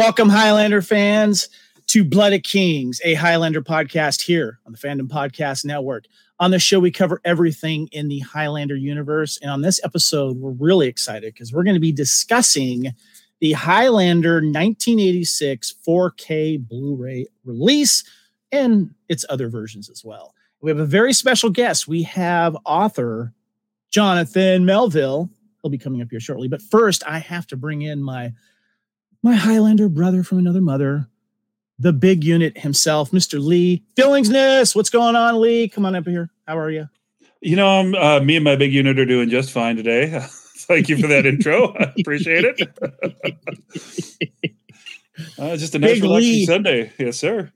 Welcome, Highlander fans, to Blood of Kings, a Highlander podcast here on the Fandom Podcast Network. On this show, we cover everything in the Highlander universe. And on this episode, we're really excited because we're going to be discussing the Highlander 1986 4K Blu ray release and its other versions as well. We have a very special guest. We have author Jonathan Melville. He'll be coming up here shortly. But first, I have to bring in my my Highlander brother from another mother, the big unit himself, Mr. Lee Fillingsness. What's going on, Lee? Come on up here. How are you? You know, I'm, uh, me and my big unit are doing just fine today. Thank you for that intro. I appreciate it. uh, just a nice big relaxing Lee. Sunday. Yes, sir.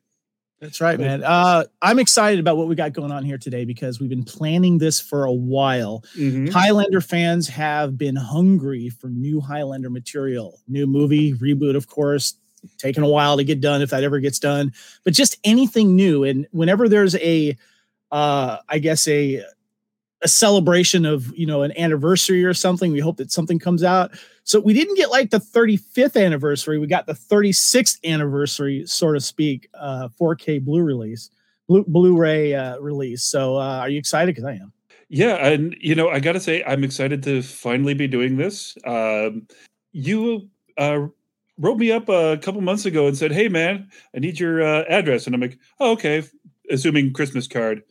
That's right, man. Uh, I'm excited about what we got going on here today because we've been planning this for a while. Mm-hmm. Highlander fans have been hungry for new Highlander material, new movie, reboot, of course, taking a while to get done if that ever gets done, but just anything new. And whenever there's a, uh, I guess a a celebration of you know an anniversary or something. We hope that something comes out. So we didn't get like the 35th anniversary. We got the 36th anniversary, so to speak, uh, 4K Blue release, Blue Blu-ray uh, release. So uh, are you excited? Because I am. Yeah, and you know I got to say I'm excited to finally be doing this. Um, you uh, wrote me up a couple months ago and said, "Hey man, I need your uh, address," and I'm like, "Oh okay," assuming Christmas card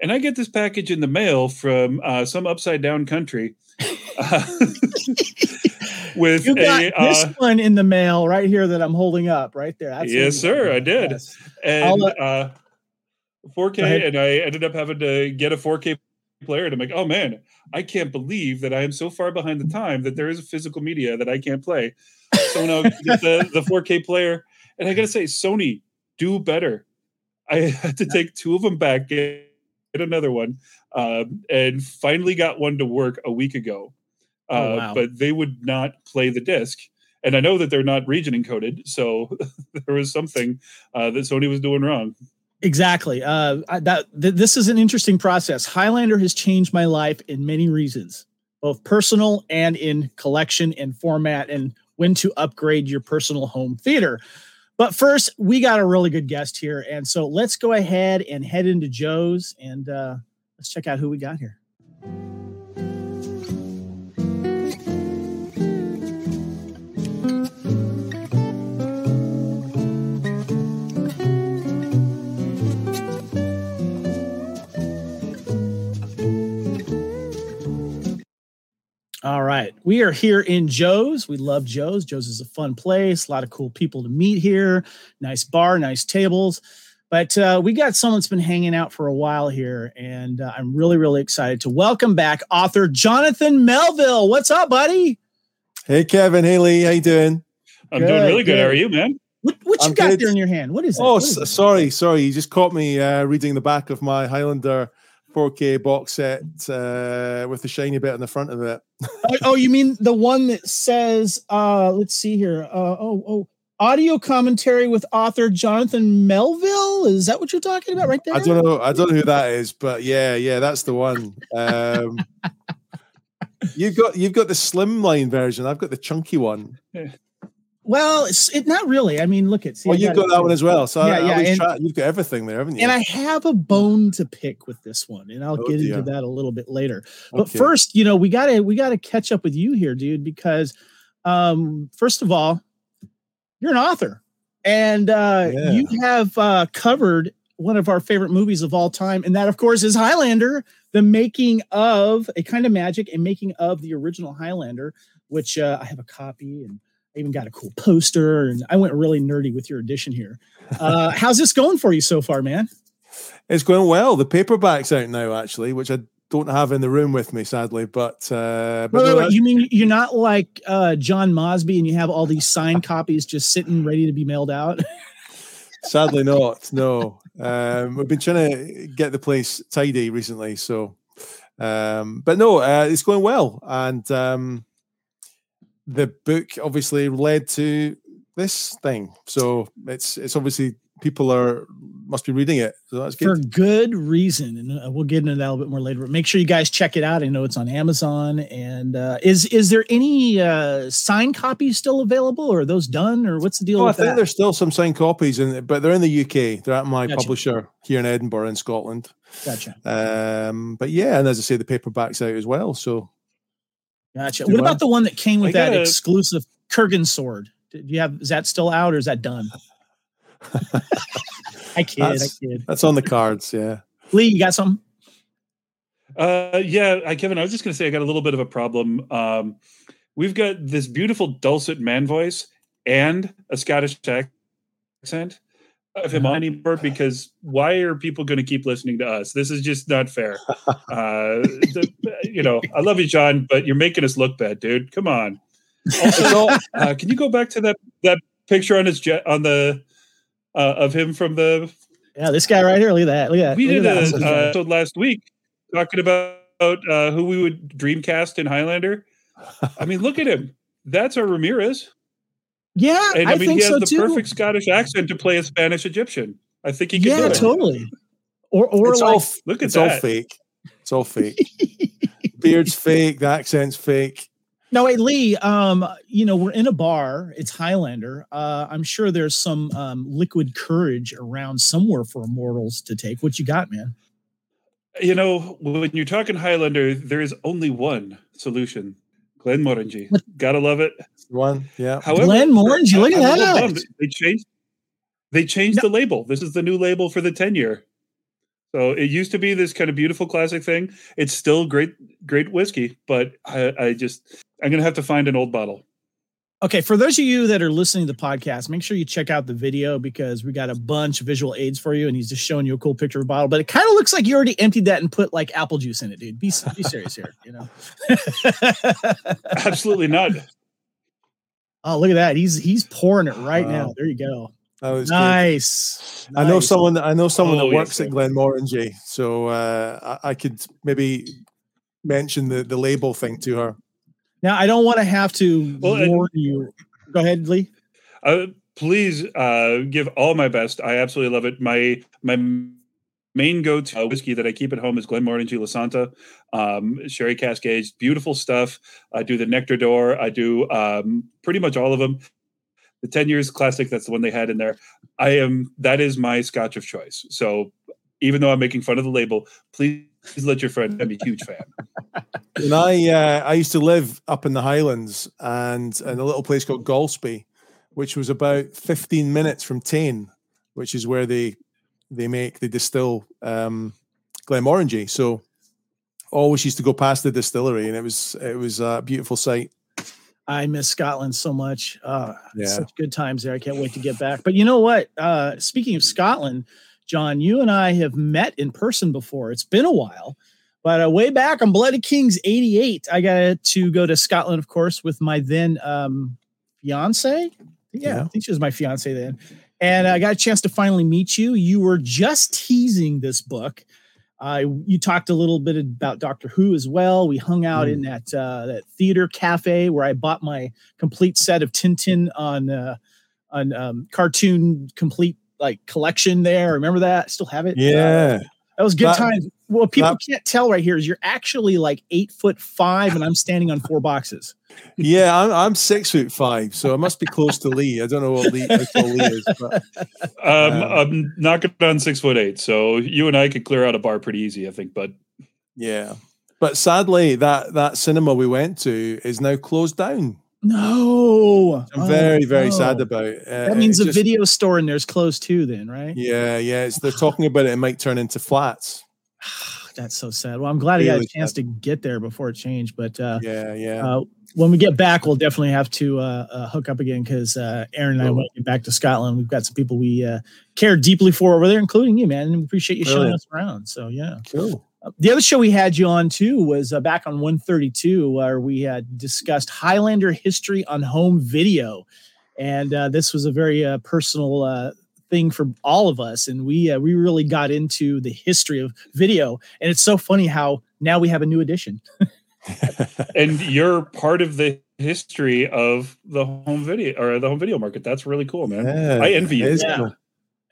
and I get this package in the mail from uh, some upside down country. Uh, with you got a, this uh, one in the mail right here that I'm holding up right there. That's yes, sir, I did. Yes. And uh, 4K, and I ended up having to get a 4K player, and I'm like, oh man, I can't believe that I am so far behind the time that there is a physical media that I can't play. So now get the, the 4K player, and I got to say, Sony, do better. I had to take two of them back. Get, get another one, um, and finally got one to work a week ago. Oh, uh, oh, wow. But they would not play the disc. And I know that they're not region encoded, so there was something uh, that Sony was doing wrong. Exactly. Uh, that th- this is an interesting process. Highlander has changed my life in many reasons, both personal and in collection and format, and when to upgrade your personal home theater. But first, we got a really good guest here. And so let's go ahead and head into Joe's and uh, let's check out who we got here. All right. We are here in Joe's. We love Joe's. Joe's is a fun place, a lot of cool people to meet here. Nice bar, nice tables. But uh, we got someone that's been hanging out for a while here, and uh, I'm really, really excited to welcome back author Jonathan Melville. What's up, buddy? Hey, Kevin. Hey, Lee. How you doing? I'm good, doing really good. good. How are you, man? What, what you I'm got good. there in your hand? What is it? Oh, is sorry, sorry. You just caught me uh, reading the back of my Highlander 4K box set uh, with the shiny bit on the front of it. oh, oh, you mean the one that says, uh, let's see here. Uh, oh, oh, audio commentary with author Jonathan Melville. Is that what you're talking about right there? I don't know. I don't know who that is, but yeah, yeah, that's the one. Um, you've got you've got the slimline version. I've got the chunky one. Well, it's it, not really. I mean, look at. See, well, you've got, that one as well. So yeah, I, yeah. Try, you've got everything there, haven't you? And I have a bone to pick with this one, and I'll oh, get dear. into that a little bit later. But okay. first, you know, we gotta we gotta catch up with you here, dude, because um, first of all, you're an author, and uh, yeah. you have uh, covered one of our favorite movies of all time, and that, of course, is Highlander, the making of a kind of magic and making of the original Highlander, which uh, I have a copy and even got a cool poster, and I went really nerdy with your edition here. Uh, how's this going for you so far, man? It's going well. The paperback's out now, actually, which I don't have in the room with me, sadly. But, uh, but wait, wait, wait. you mean you're not like uh, John Mosby, and you have all these signed copies just sitting ready to be mailed out? sadly, not. No, um, we've been trying to get the place tidy recently, so. Um, but no, uh, it's going well, and um, the book obviously led to this thing. So it's it's obviously people are must be reading it. So that's good. For good reason. And uh, we'll get into that a little bit more later. But make sure you guys check it out. I know it's on Amazon. And uh, is is there any uh, signed copies still available or are those done or what's the deal? Oh, I think that? there's still some signed copies, in, but they're in the UK. They're at my gotcha. publisher here in Edinburgh in Scotland. Gotcha. Um, but yeah, and as I say, the paperback's out as well. So gotcha. What well. about the one that came with that exclusive Kurgan sword? Do you have is that still out or is that done? I kid. That's, I kid. That's on the cards. Yeah. Lee, you got some? Uh, yeah, I, Kevin. I was just going to say I got a little bit of a problem. Um, we've got this beautiful dulcet man voice and a Scottish accent of him on anymore because why are people going to keep listening to us? This is just not fair. Uh, the, you know, I love you, John, but you're making us look bad, dude. Come on. Also, uh, can you go back to that that picture on his jet on the uh, of him from the. Yeah, this guy right here. Look at that. Look at that. We look did a uh, episode last week talking about uh, who we would dreamcast in Highlander. I mean, look at him. That's our Ramirez. Yeah, and I, I mean, he has so the too. perfect Scottish accent to play a Spanish Egyptian. I think he can. Yeah, totally. Or, or it's like, all, look at it's that. all fake. It's all fake. Beard's fake. The accent's fake. No, wait, Lee. Um, you know, we're in a bar. It's Highlander. Uh, I'm sure there's some um, liquid courage around somewhere for immortals to take. What you got, man? You know, when you're talking Highlander, there is only one solution. Glenmorangie. Gotta love it. One, yeah. However, Glenmorangie, look at that. They changed. They changed no. the label. This is the new label for the ten year. So it used to be this kind of beautiful classic thing. It's still great, great whiskey, but I, I just I'm gonna have to find an old bottle. Okay, for those of you that are listening to the podcast, make sure you check out the video because we got a bunch of visual aids for you, and he's just showing you a cool picture of a bottle. But it kind of looks like you already emptied that and put like apple juice in it, dude. Be be serious here, you know. Absolutely not. Oh, look at that! He's he's pouring it right wow. now. There you go. That was nice. I know someone. I know someone oh, that works yes, at Glenmorangie, so uh, I, I could maybe mention the the label thing to her. Now, I don't want to have to well, warn you. Go ahead, Lee. Uh, please uh, give all my best. I absolutely love it. My my main go-to whiskey that I keep at home is Glenmorangie Lasanta, um, Sherry Cascades. Beautiful stuff. I do the Nectar D'Or. I do um, pretty much all of them. The 10 years classic, that's the one they had in there. I am that is my scotch of choice. So even though I'm making fun of the label, please Please let your friend. I'm a huge fan. And I, uh, I used to live up in the Highlands and in a little place called Golspie, which was about 15 minutes from Tain, which is where they they make they distill um, Glenmorangie. So always used to go past the distillery, and it was it was a beautiful sight. I miss Scotland so much. Uh, yeah. Such good times there. I can't wait to get back. But you know what? Uh, speaking of Scotland, John, you and I have met in person before. It's been a while, but uh, way back on Blood of Kings 88, I got to go to Scotland, of course, with my then um, fiance. Yeah, yeah, I think she was my fiance then. And I got a chance to finally meet you. You were just teasing this book. Uh, you talked a little bit about Doctor Who as well. We hung out mm. in that uh, that theater cafe where I bought my complete set of Tintin on uh, on um, cartoon complete like collection there. Remember that? I still have it. Yeah. That was good that, times. What people that, can't tell right here is you're actually like eight foot five, and I'm standing on four boxes. Yeah, I'm, I'm six foot five, so I must be close to Lee. I don't know what Lee, how Lee is. But, um, um, I'm knocking on six foot eight, so you and I could clear out a bar pretty easy, I think. But yeah, but sadly, that that cinema we went to is now closed down. No, I'm very, very no. sad about. Uh, that means the just, video store in there's closed too. Then, right? Yeah, yeah. It's, they're talking about it. It might turn into flats. That's so sad. Well, I'm glad really I got a chance sad. to get there before it changed. But uh, yeah, yeah. Uh, when we get back, we'll definitely have to uh, uh hook up again because uh, Aaron and I went back to Scotland. We've got some people we uh, care deeply for over there, including you, man. And we appreciate you showing us around. So yeah, cool the other show we had you on too was uh, back on 132 where we had discussed highlander history on home video and uh, this was a very uh, personal uh, thing for all of us and we uh, we really got into the history of video and it's so funny how now we have a new edition and you're part of the history of the home video or the home video market that's really cool man yeah, i envy you yeah. Cool.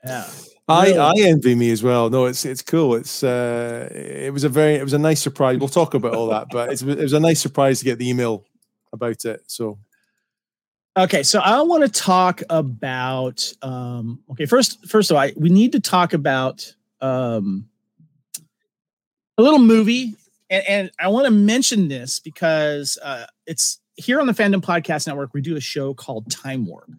Yeah. I, I envy me as well. No, it's it's cool. It's uh, it was a very it was a nice surprise. We'll talk about all that, but it was a nice surprise to get the email about it. So, okay, so I want to talk about um, okay first first of all, I, we need to talk about um, a little movie, and, and I want to mention this because uh, it's here on the Fandom Podcast Network. We do a show called Time Warp,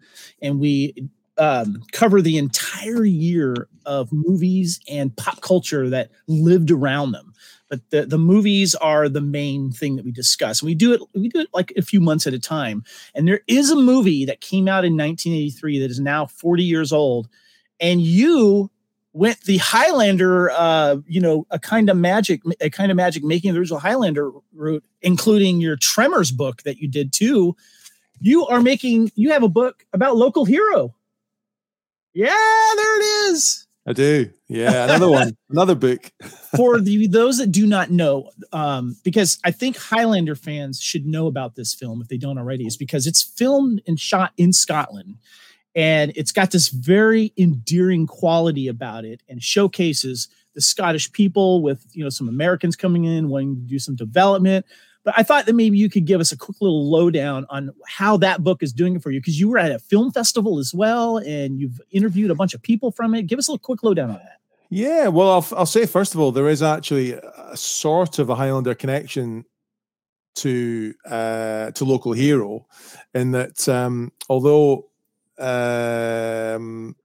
and we um, cover the entire year of movies and pop culture that lived around them. But the, the movies are the main thing that we discuss. We do it we do it like a few months at a time. And there is a movie that came out in 1983 that is now 40 years old, and you went the Highlander, uh, you know, a kind of magic, a kind of magic making the original Highlander route, including your Tremors book that you did too. You are making, you have a book about local hero. Yeah, there it is. I do. Yeah, another one, another book. For the those that do not know, um, because I think Highlander fans should know about this film if they don't already, is because it's filmed and shot in Scotland, and it's got this very endearing quality about it, and showcases the Scottish people with you know some Americans coming in wanting to do some development, but I thought that maybe you could give us a quick little lowdown on how that book is doing it for you because you were at a film festival as well and you've interviewed a bunch of people from it. Give us a little quick lowdown on that. Yeah, well, I'll, I'll say first of all, there is actually a sort of a Highlander connection to uh, to local hero, in that um, although um,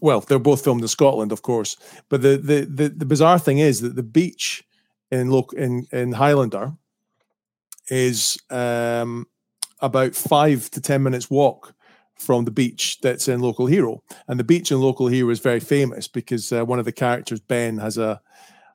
well, they're both filmed in Scotland, of course, but the the the, the bizarre thing is that the beach in look in in Highlander is um, about five to 10 minutes walk from the beach that's in Local Hero. And the beach in Local Hero is very famous because uh, one of the characters, Ben, has a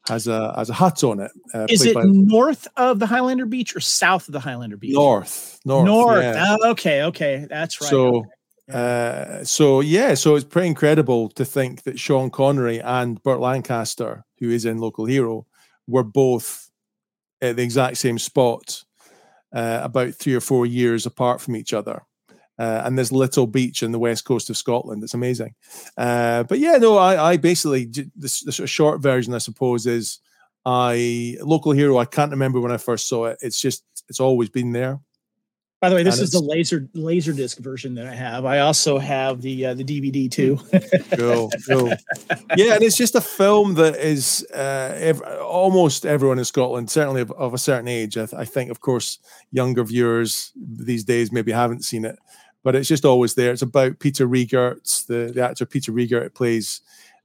has a has a hut on it. Uh, is it by, north of the Highlander Beach or south of the Highlander Beach? North, north, north. Yeah. Oh, okay, okay, that's right. So, okay. yeah. Uh, so yeah, so it's pretty incredible to think that Sean Connery and Burt Lancaster, who is in Local Hero, were both at the exact same spot uh, about three or four years apart from each other. Uh, and this little beach on the west coast of Scotland. It's amazing. Uh, but yeah, no, I, I basically the, the sort of short version, I suppose, is I local hero. I can't remember when I first saw it. It's just it's always been there. By the way, this is the laser laser disc version that I have. I also have the uh, the DVD too. cool, cool. Yeah, and it's just a film that is uh, ev- almost everyone in Scotland, certainly of, of a certain age. I, th- I, think, of course, younger viewers these days maybe haven't seen it, but it's just always there. It's about Peter Riegert, the, the actor Peter Riegert plays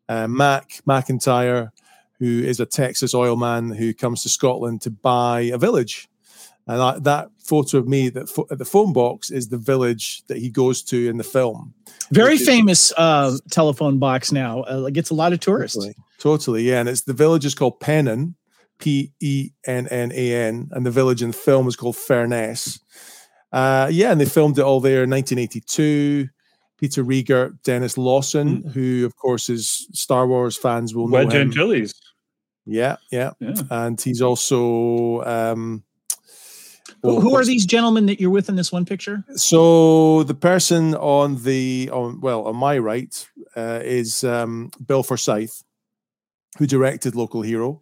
uh, Mac McIntyre, who is a Texas oil man who comes to Scotland to buy a village and that, that photo of me that at the phone box is the village that he goes to in the film. Very famous uh, telephone box now. Uh, gets a lot of tourists. Totally, totally, yeah. And it's the village is called Pennan, P E N N A N, and the village in the film is called Ferness. Uh, yeah, and they filmed it all there in 1982. Peter Riegert, Denis Lawson, mm. who of course is Star Wars fans will know Wedge him. Antilles. Yeah, yeah, yeah, and he's also um, who, who are these gentlemen that you're with in this one picture? So the person on the on well on my right uh, is um, Bill Forsyth, who directed Local Hero,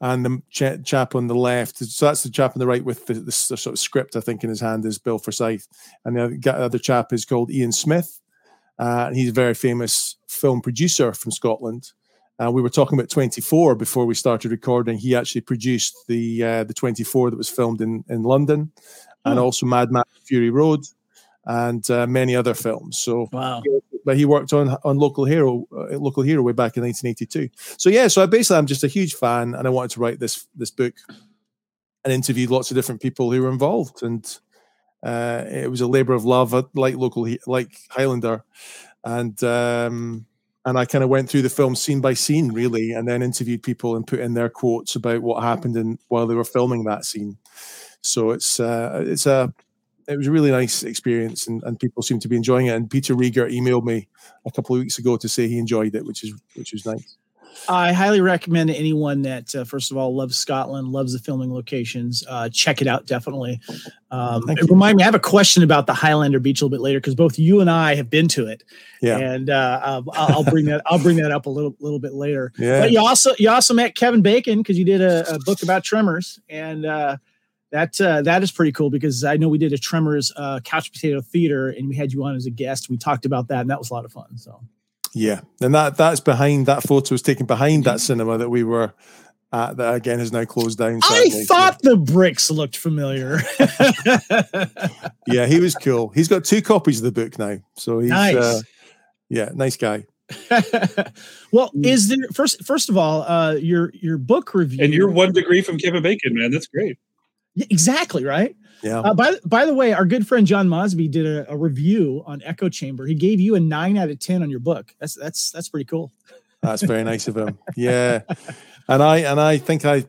and the ch- chap on the left. So that's the chap on the right with the, the, the, sort of script I think in his hand is Bill Forsyth, and the other chap is called Iain Smith, uh, and he's a very famous film producer from Scotland. Uh, we were talking about 24 before we started recording. He actually produced the uh, the 24 that was filmed in in London, oh. and hmm. also Mad Max Fury Road, and uh, many other films. So, wow. but he worked on on Local Hero, uh, Local Hero way back in 1982. So yeah, so I basically I'm just a huge fan, and I wanted to write this this book, and interviewed lots of different people who were involved, and uh, it was a labor of love, uh, like local like Highlander, and. Um, and I kind of went through the film scene by scene, really, and then interviewed people and put in their quotes about what happened in, while they were filming that scene. So it's uh, it's a it was a really nice experience, and, and people seem to be enjoying it. And Peter Riegert emailed me a couple of weeks ago to say he enjoyed it, which is which was nice. I highly recommend anyone that, uh, first of all, loves Scotland, loves the filming locations, uh, check it out. Definitely. Um, remind me, I have a question about the Highlander Beach a little bit later because both you and I have been to it. Yeah. And uh, um, I'll bring that. I'll bring that up a little little bit later. Yeah. But you also you also met Kevin Bacon because you did a, a, book about Tremors, and uh, that uh, that is pretty cool because I know we did a Tremors uh, couch potato theater, and we had you on as a guest. We talked about that, and that was a lot of fun. So. Yeah, and that that's behind that photo was taken behind that cinema that we were at. That again has now closed down. Sadly, I thought so. the bricks looked familiar. yeah, he was cool. He's got two copies of the book now, so he's nice. Uh, yeah, nice guy. well, mm. is there first? First of all, uh, your your book review, and you're one degree from Kevin Bacon, man. That's great. Exactly right. Yeah. Uh, by by the way, our good friend John Mosby did a, a, review on Echo Chamber. He gave you a nine out of ten on your book. That's that's that's pretty cool. That's very nice of him. Yeah, and I and I think I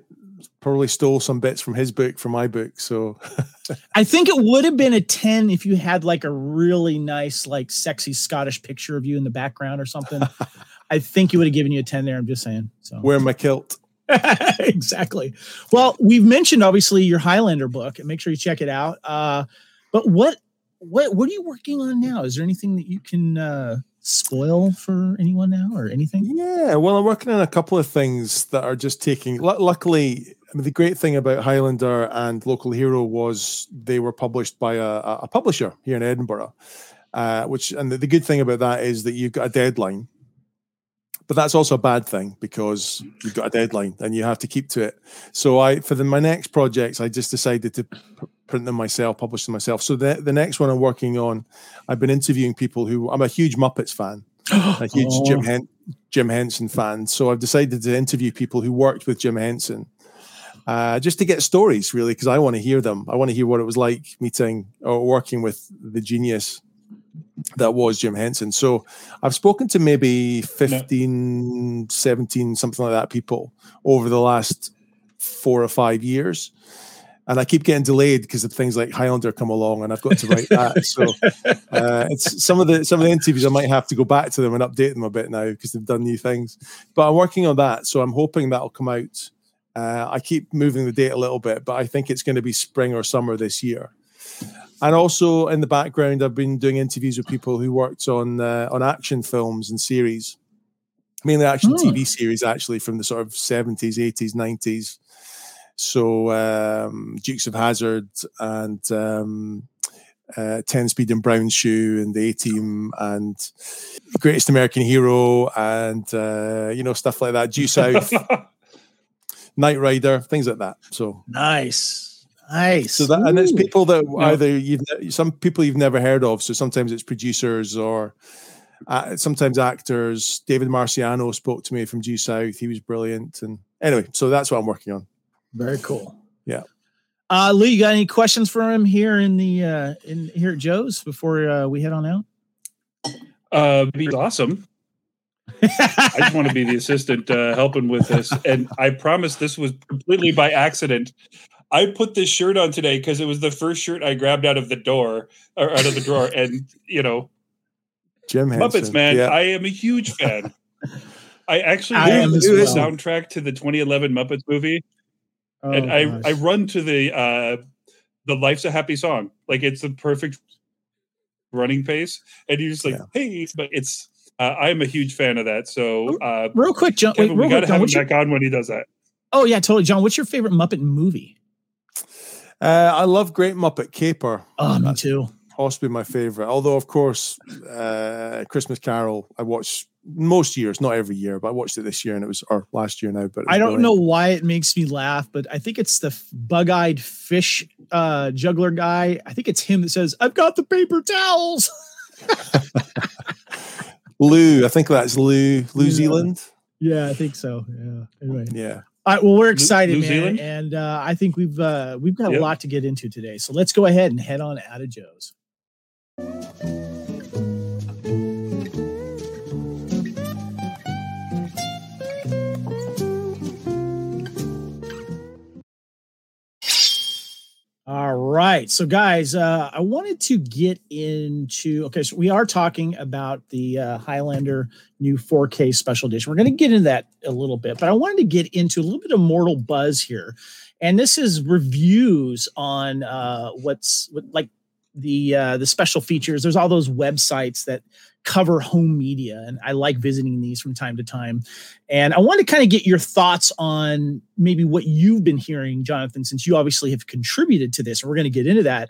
probably stole some bits from his book for my book. So I think it would have been a ten if you had like a really nice, like sexy Scottish picture of you in the background or something. I think he would have given you a ten there. I'm just saying. So wear my kilt. exactly. Well, we've mentioned obviously your Highlander book, and make sure you check it out. Uh, but what what what are you working on now? Is there anything that you can uh, spoil for anyone now, or anything? Yeah, well, I'm working on a couple of things that are just taking. L- luckily, I mean, the great thing about Highlander and Local Hero was they were published by a, a publisher here in Edinburgh. Uh, which and the, the good thing about that is that you've got a deadline but that's also a bad thing because you've got a deadline and you have to keep to it. So I, for the, my next projects, I just decided to print them myself, publish them myself. So the the next one I'm working on, I've been interviewing people who I'm a huge Muppets fan, a huge oh. Jim Hen- Jim Henson fan. So I've decided to interview people who worked with Jim Henson. Uh, just to get stories, really, because I want to hear them. I want to hear what it was like meeting or working with the genius that was Jim Henson. So I've spoken to maybe 15, no. 17, something like that people over the last four or five years. And I keep getting delayed because of things like Highlander come along, and I've got to write that. so uh, it's some of the some of the interviews I might have to go back to them and update them a bit now because they've done new things. But I'm working on that, so I'm hoping that'll come out. Uh, I keep moving the date a little bit, but I think it's going to be spring or summer this year and also in the background, I've been doing interviews with people who worked on uh, on action films and series, mainly action hmm. TV series, actually from the sort of seventies, eighties, nineties. So um, Dukes of Hazzard and um, uh, Ten Speed and Brown Shoe and the A Team and Greatest American Hero and uh, you know stuff like that. Due South, Knight Rider, things like that. So nice. Nice. So that, and it's people that either you've some people you've never heard of. So sometimes it's producers or uh, sometimes actors. David Marciano spoke to me from Due South. He was brilliant. And anyway, so that's what I'm working on. Very cool. Yeah. Uh, Lou, you got any questions for him here in the uh, in here at Joe's before uh, we head on out? Uh, be awesome. I just want to be the assistant uh, helping with this, and I promise this was completely by accident. I put this shirt on today because it was the first shirt I grabbed out of the door or out of the drawer, and you know, Jim Henson. Muppets, man. Yeah. I am a huge fan. I actually I do the well. soundtrack to the 2011 Muppets movie, oh, and I gosh. I run to the uh the Life's a Happy song. Like it's the perfect running pace, and you're just like, yeah. hey, but it's. Uh, I'm a huge fan of that. So, uh, real quick, John, Kevin, wait, we got to have him your... back on when he does that. Oh yeah, totally, John. What's your favorite Muppet movie? Uh, I love Great Muppet Caper. Oh, me too. Possibly my favorite. Although, of course, uh, Christmas Carol I watch most years, not every year, but I watched it this year and it was or last year now. But I don't brilliant. know why it makes me laugh, but I think it's the bug-eyed fish uh, juggler guy. I think it's him that says, "I've got the paper towels." Lou, I think that's Lou, Lew yeah. Zealand. Yeah, I think so. Yeah. Anyway. Yeah. All right, well, we're excited, New, New man, Zealand? and uh, I think we've uh, we've got yep. a lot to get into today. So let's go ahead and head on out of Joe's. All right. So, guys, uh, I wanted to get into. Okay, so we are talking about the uh, Highlander new 4K special edition. We're going to get into that a little bit, but I wanted to get into a little bit of mortal buzz here, and this is reviews on uh, what's what, like the uh, the special features. There's all those websites that cover home media and i like visiting these from time to time. And i want to kind of get your thoughts on maybe what you've been hearing jonathan since you obviously have contributed to this and we're going to get into that.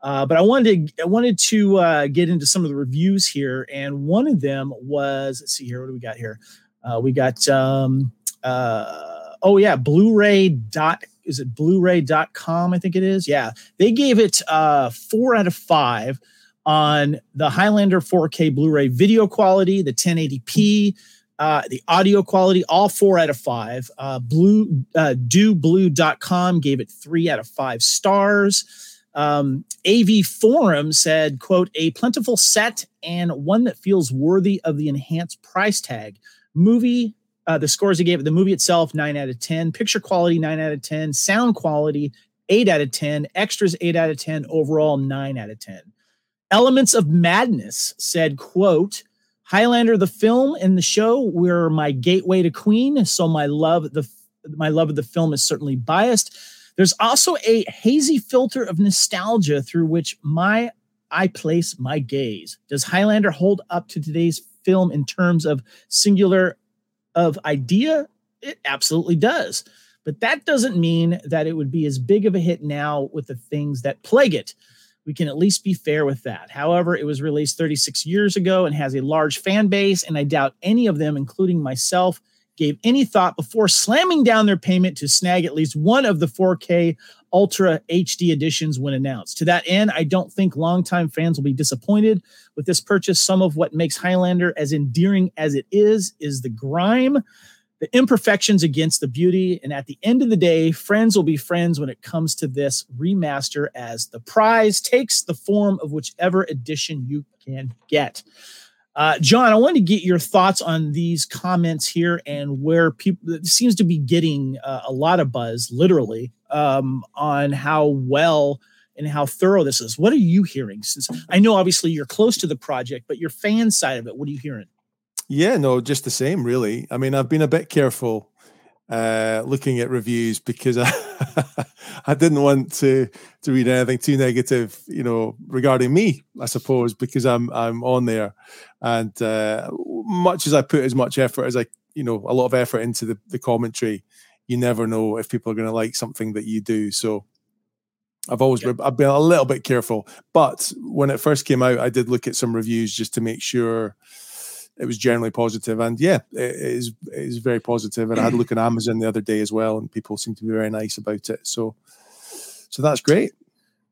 Uh, but i wanted to i wanted to uh, get into some of the reviews here and one of them was let's see here what do we got here? Uh, we got um, uh, oh yeah blu-ray dot is it blu-ray.com i think it is yeah they gave it uh, four out of five on the Highlander 4K Blu ray video quality, the 1080p, uh, the audio quality, all four out of five. Uh, Blue, uh, DoBlu.com gave it three out of five stars. Um, AV Forum said, quote, a plentiful set and one that feels worthy of the enhanced price tag. Movie, uh, the scores he gave the movie itself, nine out of 10. Picture quality, nine out of 10. Sound quality, eight out of 10. Extras, eight out of 10. Overall, nine out of 10. Elements of Madness said, quote, Highlander the film and the show were my gateway to Queen, so my love the my love of the film is certainly biased. There's also a hazy filter of nostalgia through which my I place my gaze. Does Highlander hold up to today's film in terms of singular of idea? It absolutely does. But that doesn't mean that it would be as big of a hit now with the things that plague it. We can at least be fair with that. However, it was released 36 years ago and has a large fan base, and I doubt any of them, including myself, gave any thought before slamming down their payment to snag at least one of the 4K Ultra HD editions when announced. To that end, I don't think longtime fans will be disappointed with this purchase. Some of what makes Highlander as endearing as it is is the grime the imperfections against the beauty. And at the end of the day, friends will be friends when it comes to this remaster, as the prize takes the form of whichever edition you can get. Uh, John, I want to get your thoughts on these comments here and where people seems to be getting uh, a lot of buzz, literally, um, on how well and how thorough this is. What are you hearing? Since I know obviously you're close to the project, but your fan side of it, what are you hearing? Yeah, no, just the same, really. I mean, I've been a bit careful uh, looking at reviews because I I didn't want to to read anything too negative, you know, regarding me. I suppose because I'm I'm on there, and uh, much as I put as much effort as I, you know, a lot of effort into the the commentary, you never know if people are going to like something that you do. So I've always yeah. I've been a little bit careful, but when it first came out, I did look at some reviews just to make sure it was generally positive, and yeah, it is it is very positive. And I had a look at Amazon the other day as well, and people seem to be very nice about it. So, so that's great.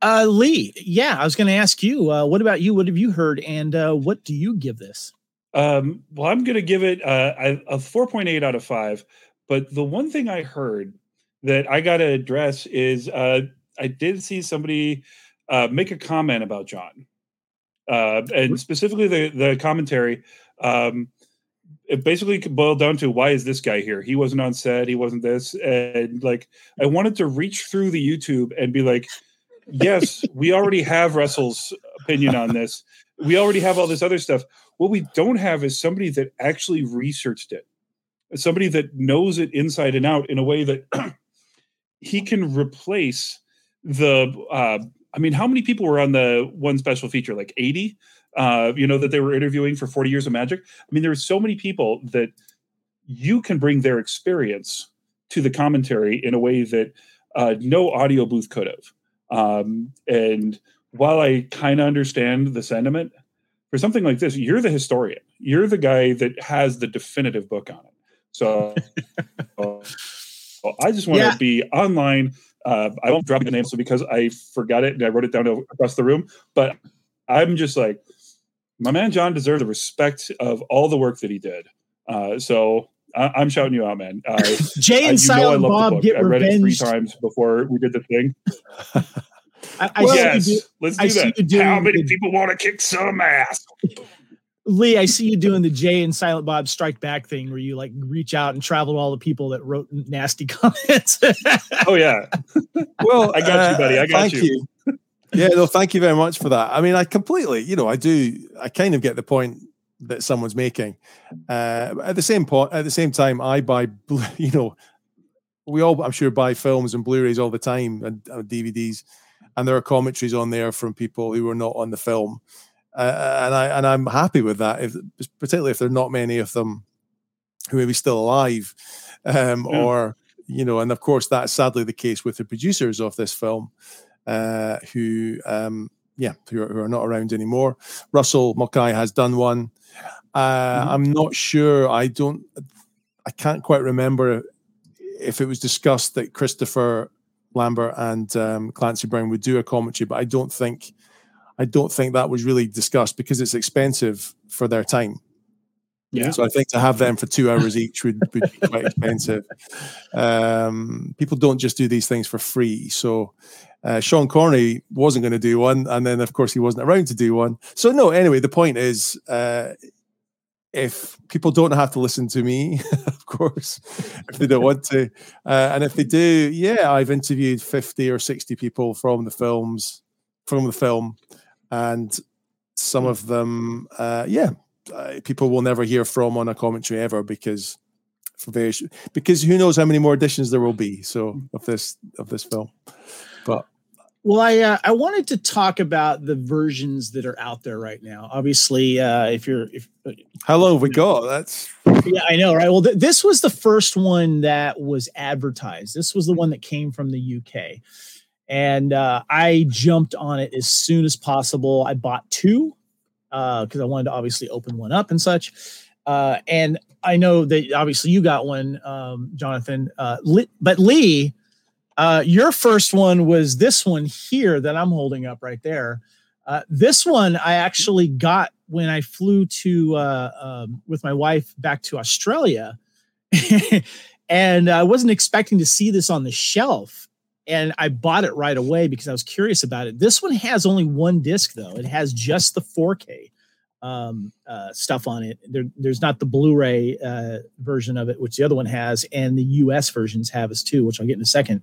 Uh, Lee, yeah, I was going to ask you. Uh, what about you? What have you heard, and uh, what do you give this? Um, well, I'm going to give it uh, a 4.8 out of five. But the one thing I heard that I got to address is uh, I did see somebody uh, make a comment about John, uh, and specifically the the commentary um, it basically boiled down to why is this guy here? He wasn't on set. He wasn't this. And like, I wanted to reach through the YouTube and be like, yes, we already have Russell's opinion on this. We already have all this other stuff. What we don't have is somebody that actually researched it, somebody that knows it inside and out in a way that he can replace the. Uh, I mean, how many people were on the one special feature? Like 80? Uh, you know, that they were interviewing for 40 years of magic. I mean, there are so many people that you can bring their experience to the commentary in a way that uh, no audio booth could have. Um, and while I kind of understand the sentiment, for something like this, you're the historian. You're the guy that has the definitive book on it. So uh, I just want to yeah. be online. Uh, I won't drop the name, so because I forgot it and I wrote it down across the room. But I'm just like, my man John deserves the respect of all the work that he did. Uh, so I, am shouting you out, man. Uh, Jay and I, Silent Bob get I read it three times before we did the thing. I, I yes, do, let's do that. How many the, people want to kick some ass? Lee, I see you doing the Jay and Silent Bob Strike Back thing, where you like reach out and travel to all the people that wrote nasty comments. oh yeah. Well, I got uh, you, buddy. I got thank you. you. Yeah, no, thank you very much for that. I mean, I completely, you know, I do, I kind of get the point that someone's making. Uh, at the same point, at the same time, I buy, you know, we all, I'm sure, buy films and Blu-rays all the time and, and DVDs, and there are commentaries on there from people who are not on the film, uh, and I and I'm happy with that. If particularly if there are not many of them who may be still alive, um, yeah. or you know, and of course that's sadly the case with the producers of this film, uh, who um, yeah, who are, who are, not around anymore. Russell Mulcahy has done one. Uh, mm-hmm. I'm not sure. I don't. I can't quite remember if it was discussed that Christopher Lambert and um, Clancy Brown would do a commentary, but I don't think. I don't think that was really discussed because it's expensive for their time. Yeah. So I think to have them for two hours each would, would be quite expensive. Um, people don't just do these things for free. So uh, Sean Connery wasn't going to do one, and then of course he wasn't around to do one. So no, anyway, the point is, uh, if people don't have to listen to me, of course, if they don't want to, uh, and if they do, yeah, I've interviewed fifty or sixty people from the films, from the film, and some of them, uh, yeah, uh, people will never hear from on a commentary ever because for various because who knows how many more editions there will be so of this of this film but well, I uh, I wanted to talk about the versions that are out there right now. Obviously, uh, if you're if uh, how long have we got? That's yeah, I know, right? Well, th- this was the first one that was advertised. This was the one that came from the UK, and uh, I jumped on it as soon as possible. I bought two because uh, I wanted to obviously open one up and such. Uh, and I know that obviously you got one, um, Jonathan. Uh, but Lee, uh, your first one was this one here that I'm holding up right there. Uh, this one I actually got when I flew to uh, um, with my wife back to Australia, and I wasn't expecting to see this on the shelf and I bought it right away because I was curious about it. This one has only one disc though; it has just the 4K um, uh, stuff on it. There, there's not the Blu-ray uh, version of it, which the other one has, and the US versions have as too, which I'll get in a second.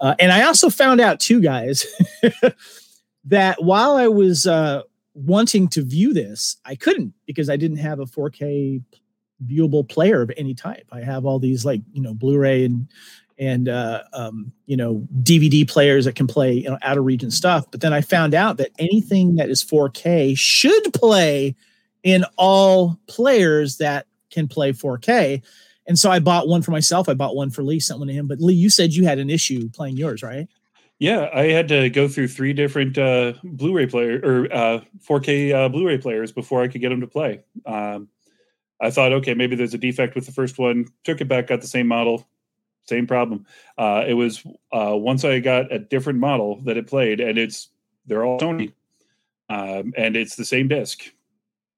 Uh, and I also found out too, guys, that while I was uh, wanting to view this, I couldn't because I didn't have a 4K viewable player of any type. I have all these like you know Blu-ray and and uh, um, you know DVD players that can play you know out of region stuff. But then I found out that anything that is 4K should play in all players that can play 4K. And so I bought one for myself. I bought one for Lee, sent one to him. But Lee, you said you had an issue playing yours, right? Yeah, I had to go through three different uh, Blu-ray player or uh, 4K uh, Blu-ray players before I could get them to play. Um, I thought, okay, maybe there's a defect with the first one. Took it back, got the same model, same problem. Uh, it was uh, once I got a different model that it played, and it's they're all Sony, um, and it's the same disc.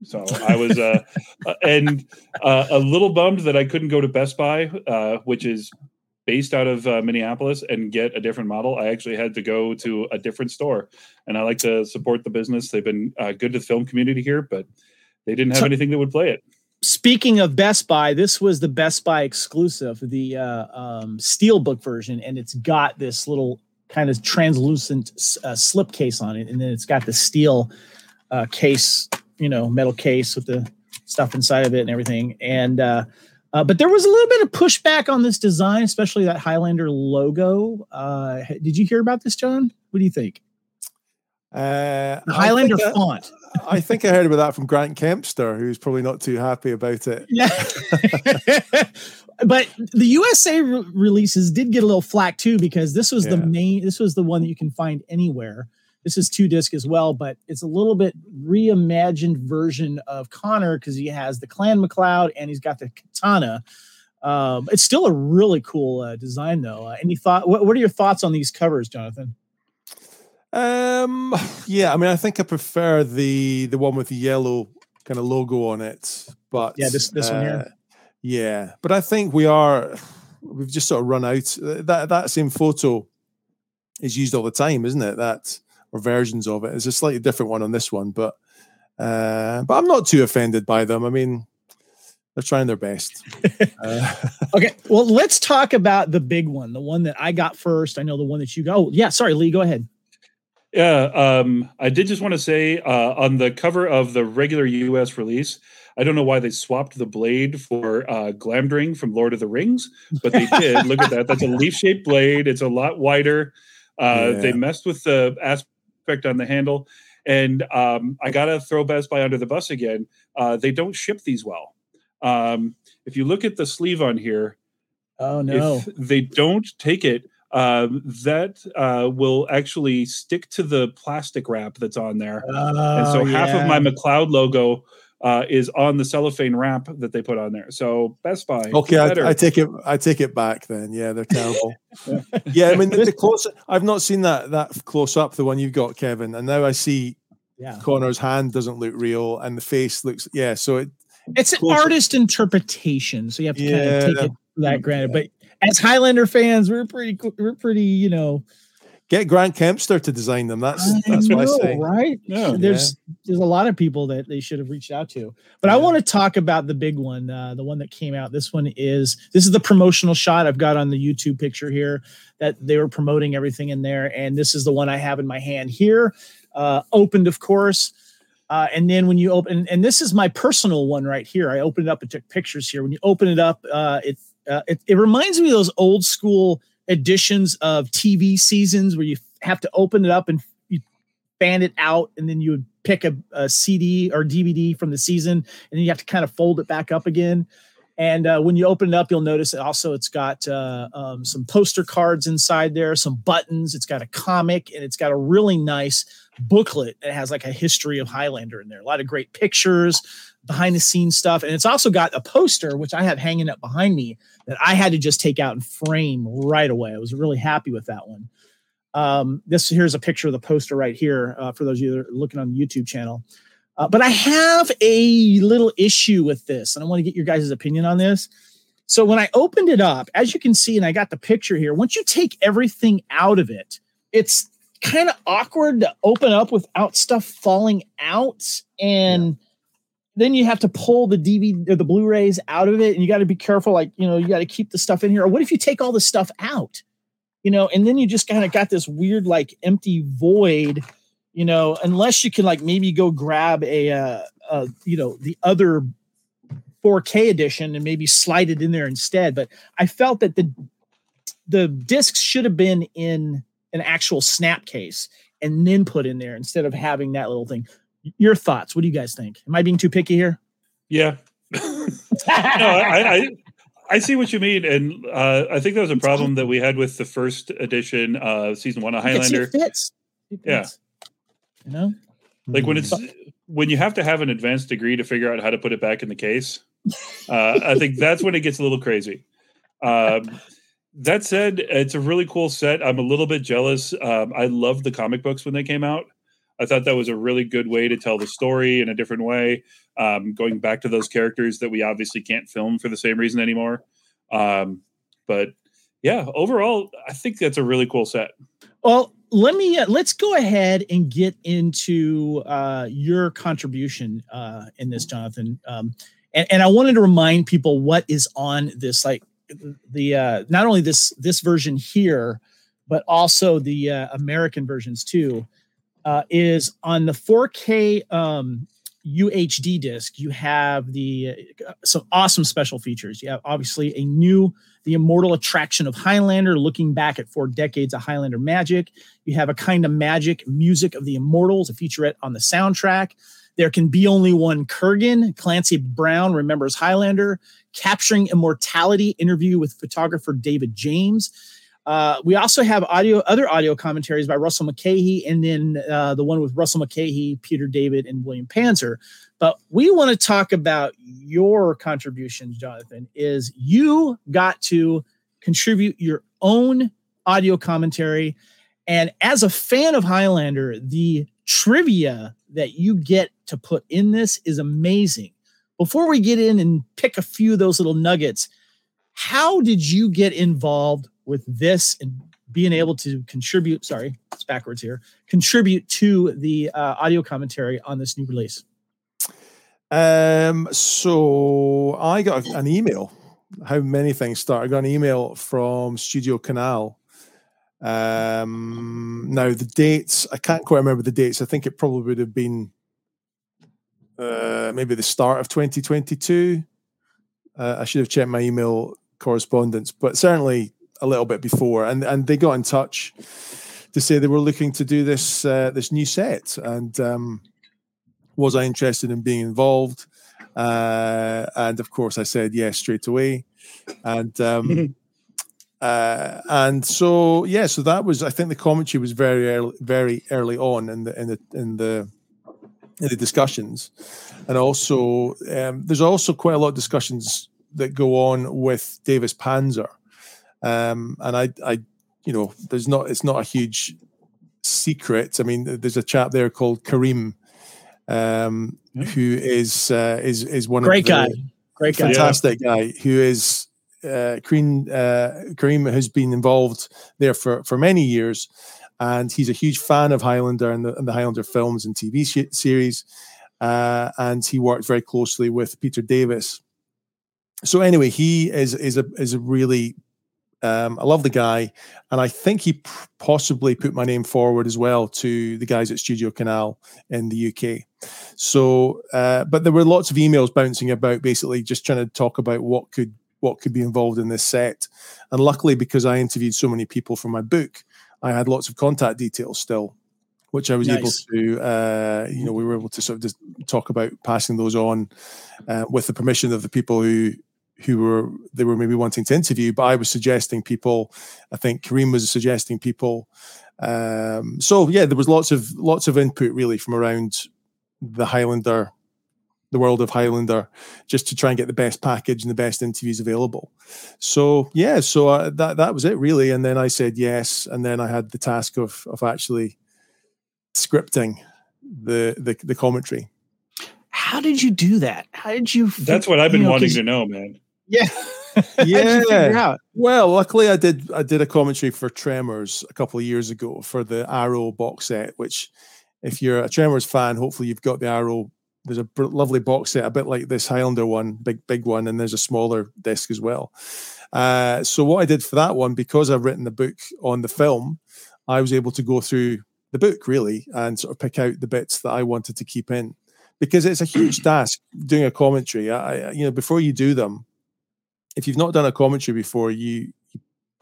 So I was, uh, uh and uh, a little bummed that I couldn't go to Best Buy, uh, which is based out of uh, Minneapolis, and get a different model. I actually had to go to a different store, and I like to support the business. They've been uh, good to the film community here, but they didn't have so, anything that would play it speaking of Best Buy, this was the Best Buy exclusive, the uh, um, steelbook version, and it's got this little kind of translucent uh, slip case on it, and then it's got the steel uh, case, you know, metal case with the stuff inside of it and everything. And uh, uh, but there was a little bit of pushback on this design, especially that Highlander logo. Uh, did you hear about this, John? What do you think? Uh, the Highlander I font. I think I heard about that from Grant Kempster, who's probably not too happy about it. Yeah. but the USA re- releases did get a little flack too because this was yeah. the main. This was the one that you can find anywhere. This is two disc as well, but it's a little bit reimagined version of Connor because he has the Clan MacLeod and he's got the katana. Um, it's still a really cool uh, design, though. Uh, any thought? What, what are your thoughts on these covers, Jonathan? Um, yeah, I mean, I think I prefer the the one with the yellow kind of logo on it. But yeah, this this uh, one here. Yeah, but I think we are. We've just sort of run out. That that same photo is used all the time, isn't it? That or versions of it. It's a slightly different one on this one, but uh, but I'm not too offended by them. I mean, they're trying their best. uh, okay, well, let's talk about the big one, the one that I got first. I know the one that you go. Oh, yeah, sorry, Lee, go ahead. Yeah, um, I did just want to say uh, on the cover of the regular US release, I don't know why they swapped the blade for uh, Glamdring from Lord of the Rings, but they did. Look at that. That's a leaf shaped blade. It's a lot wider. Uh, yeah. They messed with the aspect on the handle. And um, I got to throw Best Buy under the bus again. Uh, they don't ship these well. Um, if you look at the sleeve on here, oh no, if they don't take it, um, that uh, will actually stick to the plastic wrap that's on there. Oh, and so half yeah. of my MacLeod logo uh, is on the cellophane wrap that they put on there. So Best Buy. Okay, I, I, take it. I take it back. Then, yeah, they're terrible. yeah. yeah. I mean, the, the close. I've not seen that that close up. The one you've got, Kevin, and now I see. Yeah. Connor's hand doesn't look real, and the face looks. Yeah, so it. It's an artist interpretation, so you have to yeah. kind of take it that granted. But as Highlander fans, we're pretty, we're pretty, you know, get Grant Kempster to design them. That's that's know, what I say. Right? Yeah. There's yeah. there's a lot of people that they should have reached out to. But yeah. I want to talk about the big one, uh, the one that came out. This one is this is the promotional shot I've got on the YouTube picture here that they were promoting everything in there, and this is the one I have in my hand here, uh, opened of course. Uh, and then when you open, and this is my personal one right here. I opened it up and took pictures here. When you open it up, uh, it uh, it, it reminds me of those old school editions of TV seasons where you have to open it up and you fan it out, and then you would pick a, a CD or DVD from the season, and then you have to kind of fold it back up again. And uh, when you open it up, you'll notice also it's got uh, um, some poster cards inside there, some buttons. It's got a comic, and it's got a really nice booklet. It has like a history of Highlander in there. A lot of great pictures, behind the scenes stuff. And it's also got a poster, which I have hanging up behind me that I had to just take out and frame right away. I was really happy with that one. Um, this here's a picture of the poster right here uh, for those of you that are looking on the YouTube channel. Uh, but I have a little issue with this, and I want to get your guys' opinion on this. So when I opened it up, as you can see, and I got the picture here, once you take everything out of it, it's kind of awkward to open up without stuff falling out. And yeah then you have to pull the DVD or the Blu-rays out of it, and you got to be careful. Like you know, you got to keep the stuff in here. Or what if you take all the stuff out? You know, and then you just kind of got this weird like empty void. You know, unless you can like maybe go grab a, uh, uh you know, the other 4K edition and maybe slide it in there instead. But I felt that the the discs should have been in an actual snap case and then put in there instead of having that little thing your thoughts. What do you guys think? Am I being too picky here? Yeah. no, I, I, I see what you mean, and uh, I think that was a problem that we had with the first edition, uh, season one of Highlander. It fits. It fits. Yeah. You know, like when it's when you have to have an advanced degree to figure out how to put it back in the case. Uh, I think that's when it gets a little crazy. Um, that said, it's a really cool set. I'm a little bit jealous. Um, I loved the comic books when they came out. I thought that was a really good way to tell the story in a different way, um, going back to those characters that we obviously can't film for the same reason anymore. Um, but yeah, overall, I think that's a really cool set. Well, let me uh, let's go ahead and get into uh, your contribution uh, in this, Jonathan. Um, and, and I wanted to remind people what is on this, like the uh, not only this this version here, but also the uh, American versions too uh, is on the 4K um, UHD disc. You have the uh, some awesome special features. You have obviously a new the immortal attraction of Highlander, looking back at four decades of Highlander magic. You have a kind of magic music of the immortals, a featurette on the soundtrack. There can be only one Kurgan. Clancy Brown remembers Highlander, capturing immortality interview with photographer David James. Uh, we also have audio, other audio commentaries by Russell Mulcahy, and then uh, the one with Russell Mulcahy, Peter David, and William Panzer. But we want to talk about your contributions, Jonathan. Is you got to contribute your own audio commentary, and as a fan of Highlander, the trivia that you get to put in this is amazing. Before we get in and pick a few of those little nuggets, how did you get involved with this and being able to contribute sorry it's backwards here contribute to the uh, audio commentary on this new release um so i got an email how many things start i got an email from studio canal Um, now the dates, I can't quite remember the dates. I think it probably would have been uh, maybe the start of 2022. Uh, I should have checked my email correspondence, but certainly a little bit before. And and they got in touch to say they were looking to do this uh, this new set, and um, was I interested in being involved? Uh, and of course, I said yes straight away. And um, Uh, and so yeah, so that was I think the commentary was very early, very early on in the in the in the in the discussions, and also um, there's also quite a lot of discussions that go on with Davis Panzer, um, and I I you know there's not it's not a huge secret. I mean, there's a chap there called Kareem, um, yeah. who is uh, is is one great of the, guy, great guy, fantastic guy who is uh, Kareem, uh, Kareem has been involved there for, for many years, and he's a huge fan of Highlander and the, and the Highlander films and TV sh- series. Uh, and he worked very closely with Peter Davis. So anyway, he is is a is a really um, I love the guy, and I think he p- possibly put my name forward as well to the guys at Studio Canal in the UK. So, uh, but there were lots of emails bouncing about, basically just trying to talk about what could what could be involved in this set. And luckily, because I interviewed so many people for my book, I had lots of contact details still, which I was nice. able to, uh, you know, we were able to sort of just talk about passing those on uh, with the permission of the people who who were they were maybe wanting to interview. But I was suggesting people. I think Kareem was suggesting people. Um, so yeah, there was lots of lots of input really from around the Highlander the world of Highlander just to try and get the best package and the best interviews available. So yeah, so uh, that that was it really. And then I said yes, and then I had the task of of actually scripting the the, the commentary. How did you do that? How did you? That's what I've been you know, wanting to know, man. Yeah. yeah. Well, luckily I did I did a commentary for Tremors a couple of years ago for the Arrow box set, which if you're a Tremors fan, hopefully you've got the Arrow there's a lovely box set, a bit like this Highlander one, big big one, and there's a smaller disc as well. Uh, so what I did for that one, because I've written the book on the film, I was able to go through the book really and sort of pick out the bits that I wanted to keep in, because it's a huge task doing a commentary. I, you know, before you do them, if you've not done a commentary before, you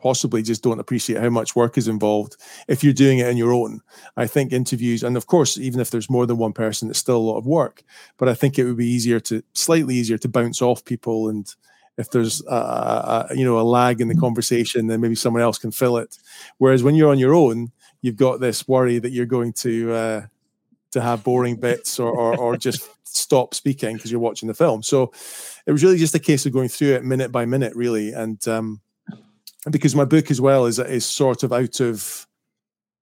possibly just don't appreciate how much work is involved if you're doing it on your own. I think interviews, and of course, even if there's more than one person, it's still a lot of work. But I think it would be easier to, slightly easier to bounce off people, and if there's a, a you know a lag in the mm-hmm. conversation, then maybe someone else can fill it. Whereas when you're on your own, you've got this worry that you're going to uh, to have boring bits or or, or just stop speaking because you're watching the film. So it was really just a case of going through it minute by minute, really, and um, because my book as well is is sort of out of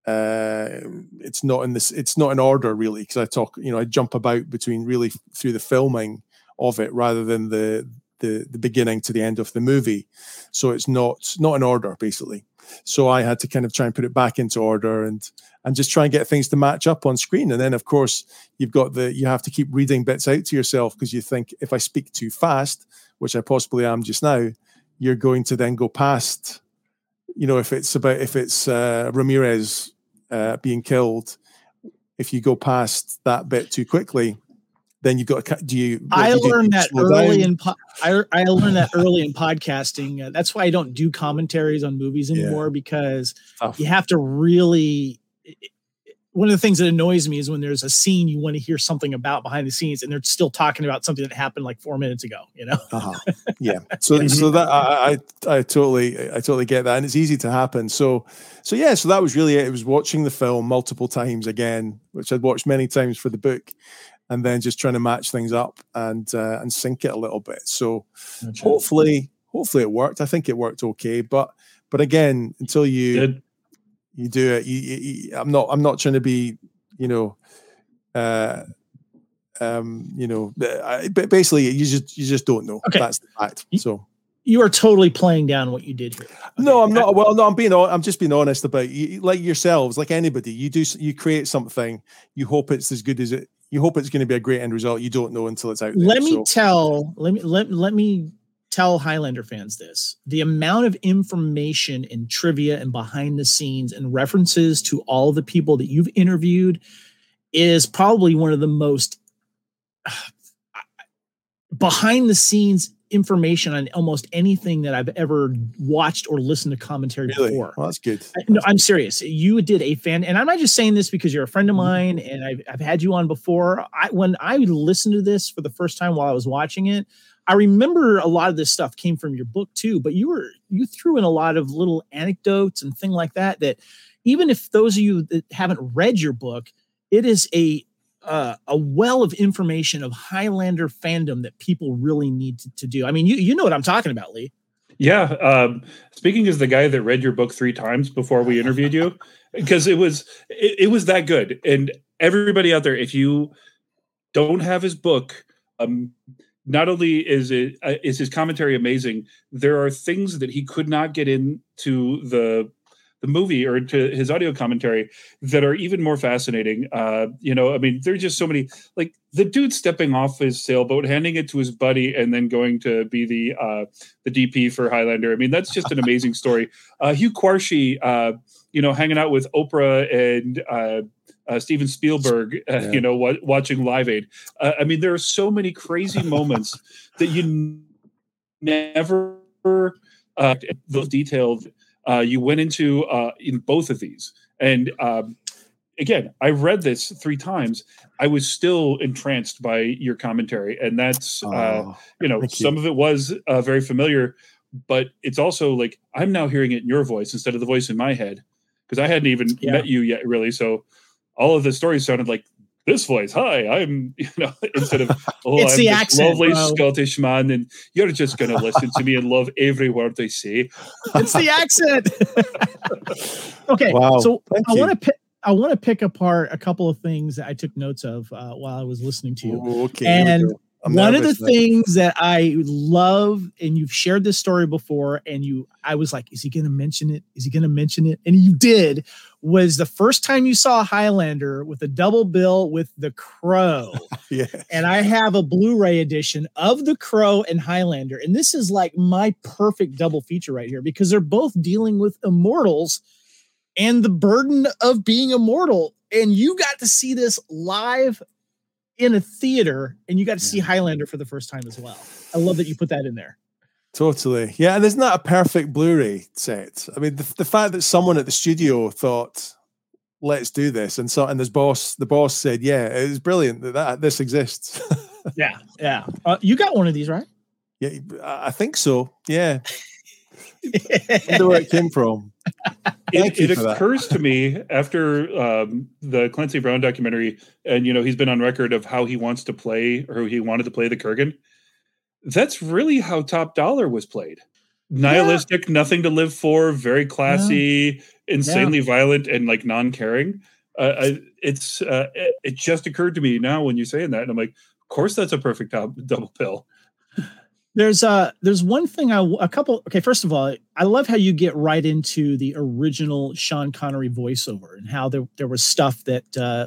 uh, it's not in this it's not in order really because I talk you know I jump about between really through the filming of it rather than the the the beginning to the end of the movie. So it's not not in order basically so I had to kind of try and put it back into order and and just try and get things to match up on screen. And then of course you've got the you have to keep reading bits out to yourself because you think if I speak too fast which I possibly am just now you're going to then go past you know if it's about if it's uh, ramirez uh, being killed if you go past that bit too quickly then you've got to do you i learned that early in po- I, I learned that early in podcasting uh, that's why i don't do commentaries on movies anymore yeah. because Tough. you have to really one of the things that annoys me is when there's a scene you want to hear something about behind the scenes and they're still talking about something that happened like four minutes ago you know? Uh-huh. yeah. So so that I, I i totally i totally get that and it's easy to happen. So so yeah so that was really it. It was watching the film multiple times again which i'd watched many times for the book and then just trying to match things up and uh, and sync it a little bit so hopefully hopefully it worked i think it worked okay but but again until you Good you do it. You, you, I'm not. I'm not trying to be. You know. Uh, um, you know, but basically, you just you just don't know. Okay. That's the fact. So you are totally playing down what you did here. Okay. No, I'm not. Well, no, I'm being. I'm just being honest about you. Like yourselves, like anybody, you do. You create something. You hope it's as good as it. You hope it's going to be a great end result. You don't know until it's out. There, let me so. tell. Let me let let me tell Highlander fans this the amount of information and trivia and behind the scenes and references to all the people that you've interviewed is probably one of the most uh, behind the scenes information on almost anything that I've ever watched or listened to commentary really? before. Well, that's good. I, no, I'm serious. You did a fan, and I'm not just saying this because you're a friend of mm-hmm. mine and I've, I've had you on before. I when I listened to this for the first time while I was watching it, I remember a lot of this stuff came from your book too. But you were you threw in a lot of little anecdotes and thing like that. That even if those of you that haven't read your book, it is a uh, a well of information of Highlander fandom that people really need to, to, do. I mean, you you know what I'm talking about, Lee. Yeah. Um, speaking as the guy that read your book three times before we interviewed you, because it was it, it, was that good. And everybody out there, if you don't have his book, um, not only is it uh, is his commentary amazing, there are things that he could not get into the the movie or to his audio commentary that are even more fascinating. Uh, you know, I mean, there's just so many like the dude stepping off his sailboat, handing it to his buddy, and then going to be the uh, the DP for Highlander. I mean, that's just an amazing story. Uh, Hugh Quarshie, uh, you know, hanging out with Oprah and uh, uh, Steven Spielberg, uh, yeah. you know, w- watching Live Aid. Uh, I mean, there are so many crazy moments that you n- never uh, those detailed uh, you went into uh, in both of these, and um, again, I read this three times. I was still entranced by your commentary, and that's uh, oh, you know some you. of it was uh, very familiar, but it's also like I'm now hearing it in your voice instead of the voice in my head because I hadn't even yeah. met you yet, really. So all of the stories sounded like this voice. Hi, I'm you know instead of oh, it's I'm the accent, lovely bro. Scottish man, and you're just going to listen to me and love every word I say. It's the accent. okay, wow. so Thank I want to pick. I want to pick apart a couple of things that I took notes of uh, while I was listening to you. okay, and I'm one of the things that I love, and you've shared this story before, and you, I was like, is he going to mention it? Is he going to mention it? And you did. Was the first time you saw Highlander with a double bill with The Crow. yeah. And I have a Blu-ray edition of The Crow and Highlander, and this is like my perfect double feature right here because they're both dealing with immortals and the burden of being immortal. And you got to see this live in a theater and you got to see Highlander for the first time as well. I love that you put that in there. Totally. Yeah. And isn't that a perfect Blu ray set? I mean, the, the fact that someone at the studio thought, let's do this. And so, and this boss, the boss said, yeah, it was brilliant that, that this exists. yeah. Yeah. Uh, you got one of these, right? Yeah. I think so. Yeah. wonder where it came from. it, it occurs to me after um, the Clancy Brown documentary, and you know he's been on record of how he wants to play or he wanted to play the Kurgan. That's really how Top Dollar was played. Nihilistic, yeah. nothing to live for, very classy, yeah. insanely yeah. violent, and like non-caring. Uh, I, it's uh, it, it, just occurred to me now when you're saying that, and I'm like, of course that's a perfect top, double bill. There's uh there's one thing I a couple okay first of all I love how you get right into the original Sean Connery voiceover and how there there was stuff that uh,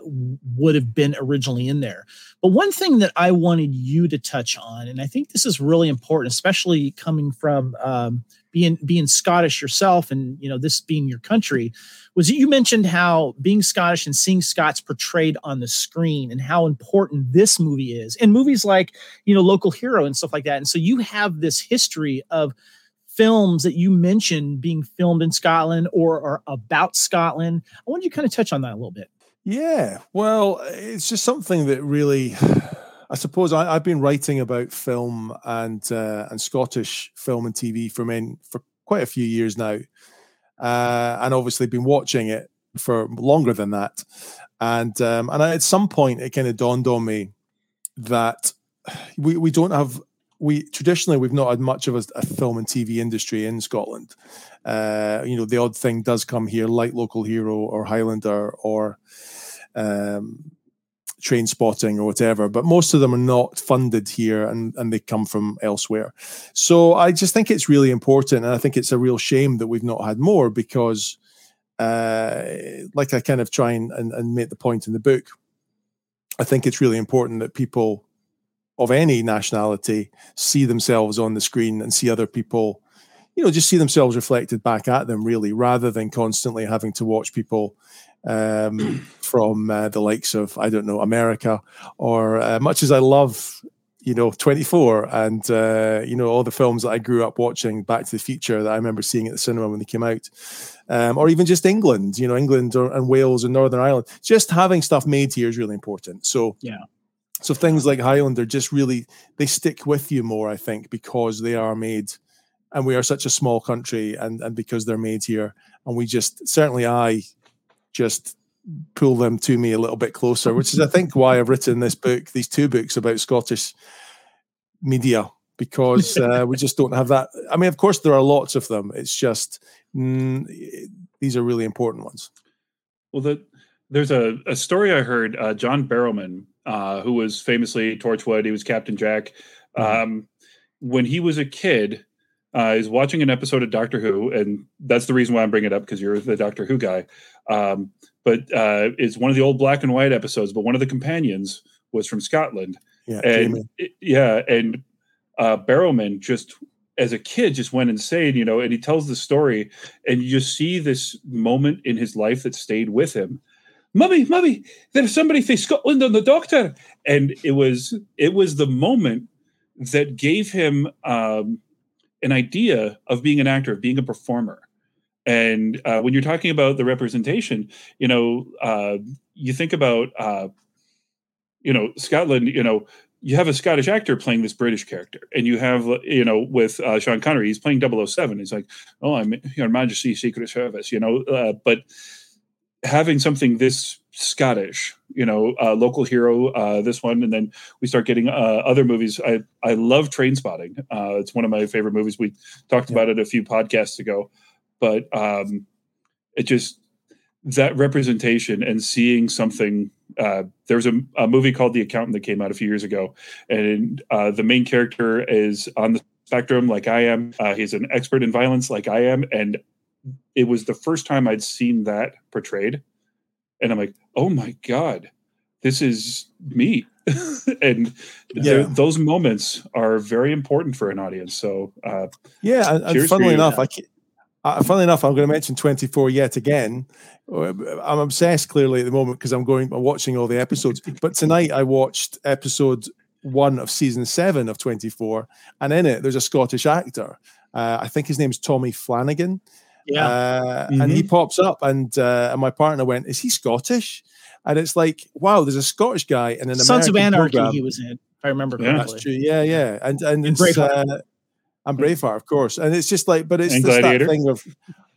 would have been originally in there. But one thing that I wanted you to touch on and I think this is really important especially coming from um, being being Scottish yourself and you know this being your country was you mentioned how being Scottish and seeing Scots portrayed on the screen and how important this movie is and movies like you know local hero and stuff like that. And so you have this history of films that you mentioned being filmed in Scotland or, or about Scotland. I want you to kind of touch on that a little bit. Yeah. Well it's just something that really I suppose I, have been writing about film and uh, and Scottish film and TV for men for quite a few years now, uh, and obviously been watching it for longer than that. And um, and at some point, it kind of dawned on me that we we don't have we traditionally we've not had much of a, a film and TV industry in Scotland. Uh, you know, the odd thing does come here, like Local Hero or Highlander or um, Trainspotting or whatever, but most of them are not funded here and, and they come from elsewhere. So I just think it's really important. And I think it's a real shame that we've not had more because, uh, like I kind of try and, and, and make the point in the book, I think it's really important that people of any nationality see themselves on the screen and see other people, you know, just see themselves reflected back at them, really, rather than constantly having to watch people um, from uh, the likes of, I don't know, America, or uh, much as I love you know 24 and uh, you know all the films that i grew up watching back to the future that i remember seeing at the cinema when they came out um, or even just england you know england or, and wales and northern ireland. Just having stuff made here is really important. So yeah. so things like highlander just really they stick with you more i think because they are made and we are such a small country and and because they're made here and we just certainly i just pull them to me a little bit closer, which is, I think, why I've written this book, these two books about Scottish media, because uh, we just don't have that. I mean, of course, there are lots of them. It's just mm, these are really important ones. Well, the, there's a, a story I heard. Uh, John Barrowman, uh, who was famously Torchwood, he was Captain Jack. Mm-hmm. Um, when he was a kid, uh, is watching an episode of Doctor Who, and that's the reason why I'm bringing it up because you're the Doctor Who guy. Um, but uh, it's one of the old black and white episodes. But one of the companions was from Scotland, yeah, and it, yeah, and uh, Barrowman just as a kid just went insane, you know. And he tells the story, and you just see this moment in his life that stayed with him. Mummy, mummy, there's somebody from Scotland on the doctor, and it was it was the moment that gave him um, an idea of being an actor, of being a performer and uh, when you're talking about the representation, you know, uh, you think about, uh, you know, Scotland, you know, you have a Scottish actor playing this British character, and you have, you know, with uh, Sean Connery, he's playing 007. He's like, oh, I'm Your Majesty's Secret Service, you know, uh, but having something this Scottish, you know, uh, local hero, uh, this one, and then we start getting uh, other movies. I I love Trainspotting. Uh, it's one of my favorite movies. We talked yeah. about it a few podcasts ago but um, it just that representation and seeing something. Uh, there's a, a, movie called The Accountant that came out a few years ago, and uh, the main character is on the spectrum like I am. Uh, he's an expert in violence like I am, and it was the first time I'd seen that portrayed, and I'm like, oh my god, this is me. and yeah. those moments are very important for an audience. So, uh, yeah, and, and funnily enough, I can't, uh, funnily enough, I'm going to mention 24 yet again. I'm obsessed clearly at the moment because I'm going I'm watching all the episodes. But tonight I watched episode one of season seven of 24, and in it there's a Scottish actor. Uh, I think his name's Tommy Flanagan. Yeah, uh, mm-hmm. and he pops up, and uh, and my partner went, "Is he Scottish?" And it's like, wow, there's a Scottish guy in an Sons American of Anarchy. program. He was in, if I remember yeah. That's true. Yeah, yeah, and and it's, uh, and Braveheart, of course. And it's just like, but it's just that thing of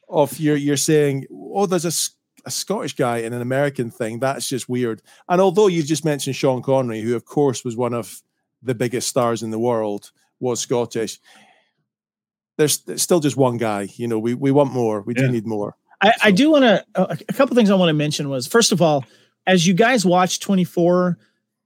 of you're you're saying, oh, there's a, a Scottish guy and an American thing. That's just weird. And although you just mentioned Sean Connery, who of course was one of the biggest stars in the world, was Scottish. There's, there's still just one guy. You know, we we want more. We yeah. do need more. I, so. I do want to. Uh, a couple things I want to mention was first of all, as you guys watch 24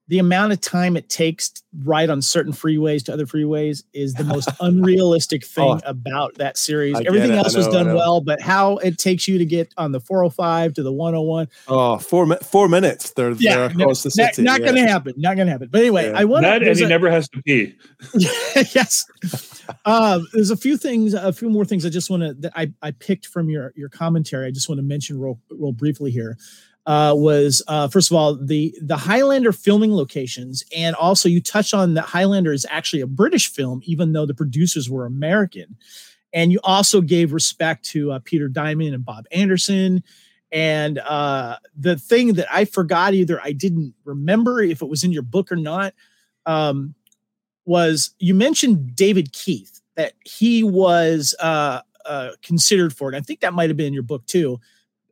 the amount of time it takes right on certain freeways to other freeways is the most unrealistic thing oh, about that series. Everything else know, was done well, but how it takes you to get on the 405 to the 101. Oh, four, four minutes. They're, yeah, they're across the city. Not, not yeah. going to happen. Not going to happen. But anyway, yeah. I want that, and he a, never has to pee. yes. Um, there's a few things, a few more things I just want to, that I, I picked from your, your commentary. I just want to mention real, real briefly here uh, was uh, first of all the the Highlander filming locations, and also you touched on that Highlander is actually a British film, even though the producers were American. And you also gave respect to uh, Peter Diamond and Bob Anderson. And uh, the thing that I forgot, either I didn't remember if it was in your book or not, um, was you mentioned David Keith that he was uh, uh, considered for it. I think that might have been in your book too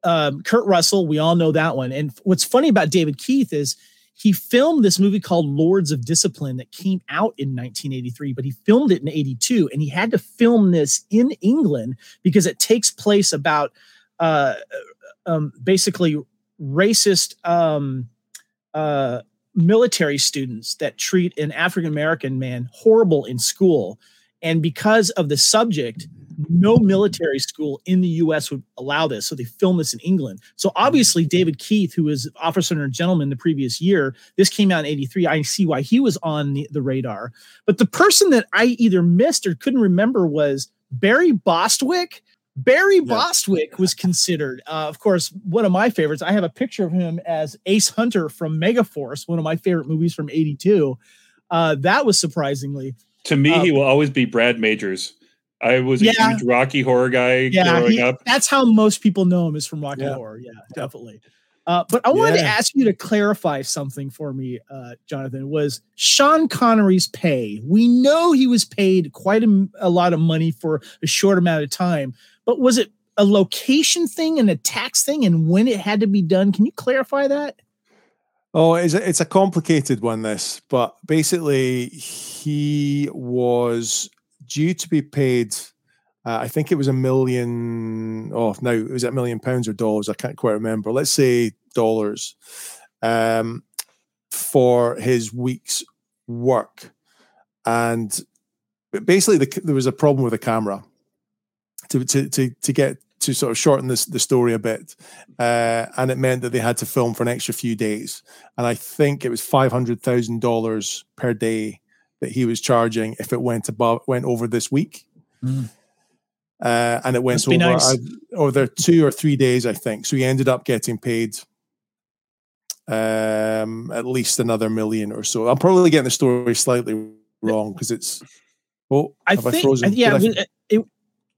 um, Kurt Russell, we all know that one. And what's funny about David Keith is he filmed this movie called Lords of Discipline that came out in 1983, but he filmed it in 82. And he had to film this in England because it takes place about uh, um, basically racist um, uh, military students that treat an African American man horrible in school And because of the subject, no military school in the US would allow this. So they filmed this in England. So obviously, David Keith, who was officer and gentleman the previous year, this came out in 83. I see why he was on the, the radar. But the person that I either missed or couldn't remember was Barry Bostwick. Barry. Bostwick was considered, uh, of course, one of my favorites. I have a picture of him as Ace Hunter from Megaforce, one of my favorite movies from '82. Uh, that was surprisingly. To me, he um, will always be Brad Majors. I was a huge Rocky Horror guy yeah, growing he, up. That's how most people know him is from Rocky yeah. Horror. Yeah, definitely. Uh, but I wanted yeah. to ask you to clarify something for me, uh, Jonathan. Was Sean Connery's pay? We know he was paid quite a, a, lot of money for a short amount of time, but was it a location thing and a tax thing, and when it had to be done? Can you clarify that? Oh, it's a, it's a complicated one. This, but basically, he was due to be paid. Uh, I think it was a million. Oh, now was it a million pounds or dollars? I can't quite remember. Let's say dollars um, for his week's work, and basically the, there was a problem with the camera. To to to to get to sort of shorten this the story a bit, uh, and it meant that they had to film for an extra few days. And I think it was five hundred thousand dollars per day that he was charging if it went above went over this week. Mm. Uh, and it went over nice. uh, over two or three days, I think. So he ended up getting paid um, at least another million or so. I'm probably getting the story slightly wrong because it's. Oh, I think, I yeah, it,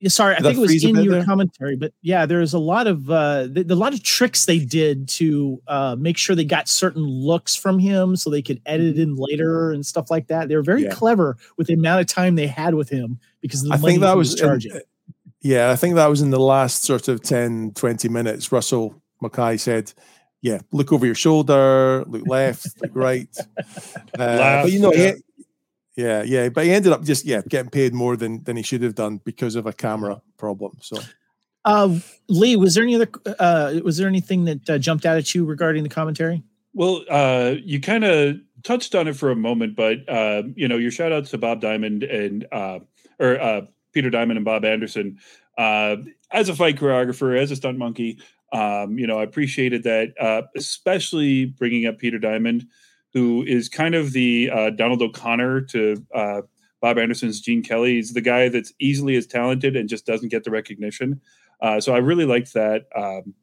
sorry, I think it was in your there? commentary, but yeah, there's a lot of uh, the, the, lot of tricks they did to uh, make sure they got certain looks from him, so they could edit in later and stuff like that. They were very yeah. clever with the amount of time they had with him because the I think that was, was charging. In, yeah, I think that was in the last sort of 10, 20 minutes. Russell Mulcahy said, "Yeah, look over your shoulder, look left, look right." Uh, but you know, yeah. he, yeah, yeah, but he ended up just yeah getting paid more than than he should have done because of a camera problem. So, uh, Lee, was there any other uh, was there anything that uh, jumped out at you regarding the commentary? Well, uh, you kind of touched on it for a moment, but uh, you know, your shout outs to Bob Diamond and uh, or uh, Peter Diamond and Bob Anderson uh, as a fight choreographer, as a stunt monkey. Um, you know, I appreciated that, uh, especially bringing up Peter Diamond who is kind of the uh, Donald O'Connor to uh, Bob Anderson's Gene Kelly. He's the guy that's easily as talented and just doesn't get the recognition. Uh, so I really liked that, um,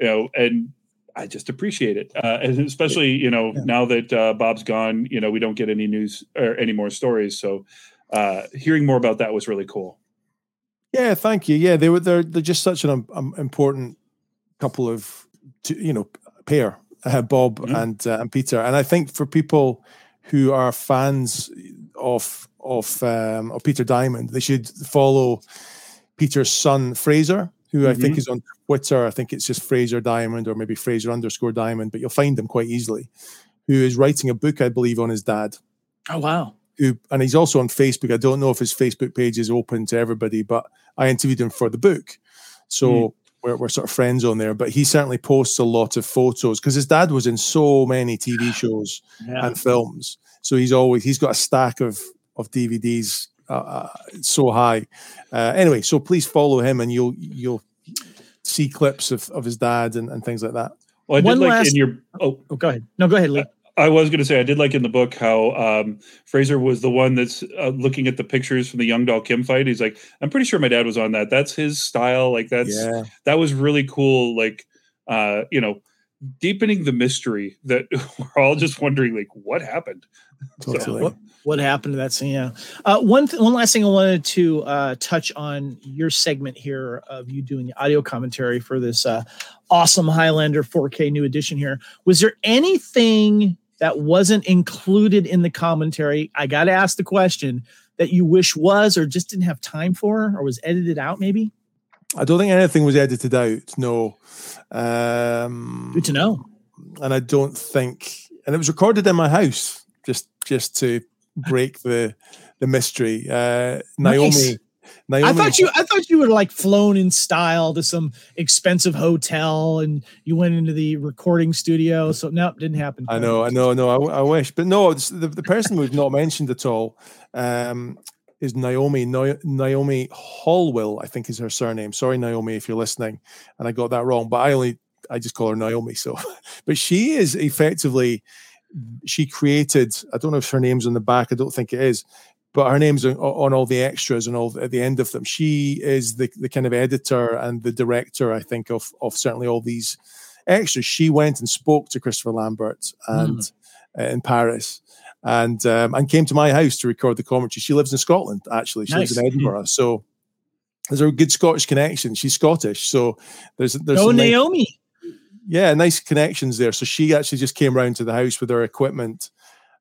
you know, and I just appreciate it, uh, and especially you know yeah. now that uh, Bob's gone, you know, we don't get any news or any more stories. So uh, hearing more about that was really cool. Yeah, thank you. Yeah, they were they're they're just such an um, important couple of you know pair uh, Bob mm-hmm. and uh, and Peter. And I think for people who are fans of of um, of Peter Diamond, they should follow Peter's son Fraser, who mm-hmm. I think mm-hmm. is on Twitter. I think it's just Fraser Diamond or maybe Fraser underscore Diamond, but you'll find him quite easily. Who is writing a book, I believe, on his dad. Oh wow! Who and he's also on Facebook. I don't know if his Facebook page is open to everybody, but I interviewed him for the book. So mm we're, we're sort of friends on there, but he certainly posts a lot of photos because his dad was in so many TV shows yeah. and films. So he's always he's got a stack of of DVDs uh, uh, so high. Uh, anyway, so please follow him, and you'll you'll see clips of, of his dad and, and things like that. Well, I did One like last, in your oh, oh, go ahead. No, go ahead, Lee. I was going to say I did like in the book how um, Fraser was the one that's uh, looking at the pictures from the Yung Dol Kim fight. He's like, I'm pretty sure my dad was on that. That's his style. Like that's yeah. that was really cool. Like uh, you know, deepening the mystery that we're all just wondering like what happened. Totally. So, what, what, happened to that scene? Yeah. Uh, one th- one last thing I wanted to uh, touch on your segment here of you doing the audio commentary for this uh, awesome Highlander 4K new edition here. Was there anything that wasn't included in the commentary, I got to ask the question that you wish was or just didn't have time for or was edited out maybe? I don't think anything was edited out. No. Um, Good to know. And I don't think, and it was recorded in my house just just to break the the mystery. Uh, nice. Naomi, I thought you I thought you were like flown in style to some expensive hotel and you went into the recording studio. So no, nope, didn't happen. I know, I know, I know. I, I wish, but no, the, the person we've not mentioned at all. Um, is Naomi Naomi Hallwill, I think is her surname. Sorry, Naomi, if you're listening, and I got that wrong. But I only I just call her Naomi. So, but she is effectively she created. I don't know if her name's on the back. I don't think it is, but her name's on, on all the extras and all at the end of them. She is the the kind of editor and the director. I think of of certainly all these extras. She went and spoke to Christopher Lambert and mm. uh, in Paris and um, and came to my house to record the commentary. She lives in Scotland, actually. She nice. lives in Edinburgh. So there's a good Scottish connection. She's Scottish, so there's there's oh Naomi. Nice, yeah, nice connections there. So she actually just came round to the house with her equipment,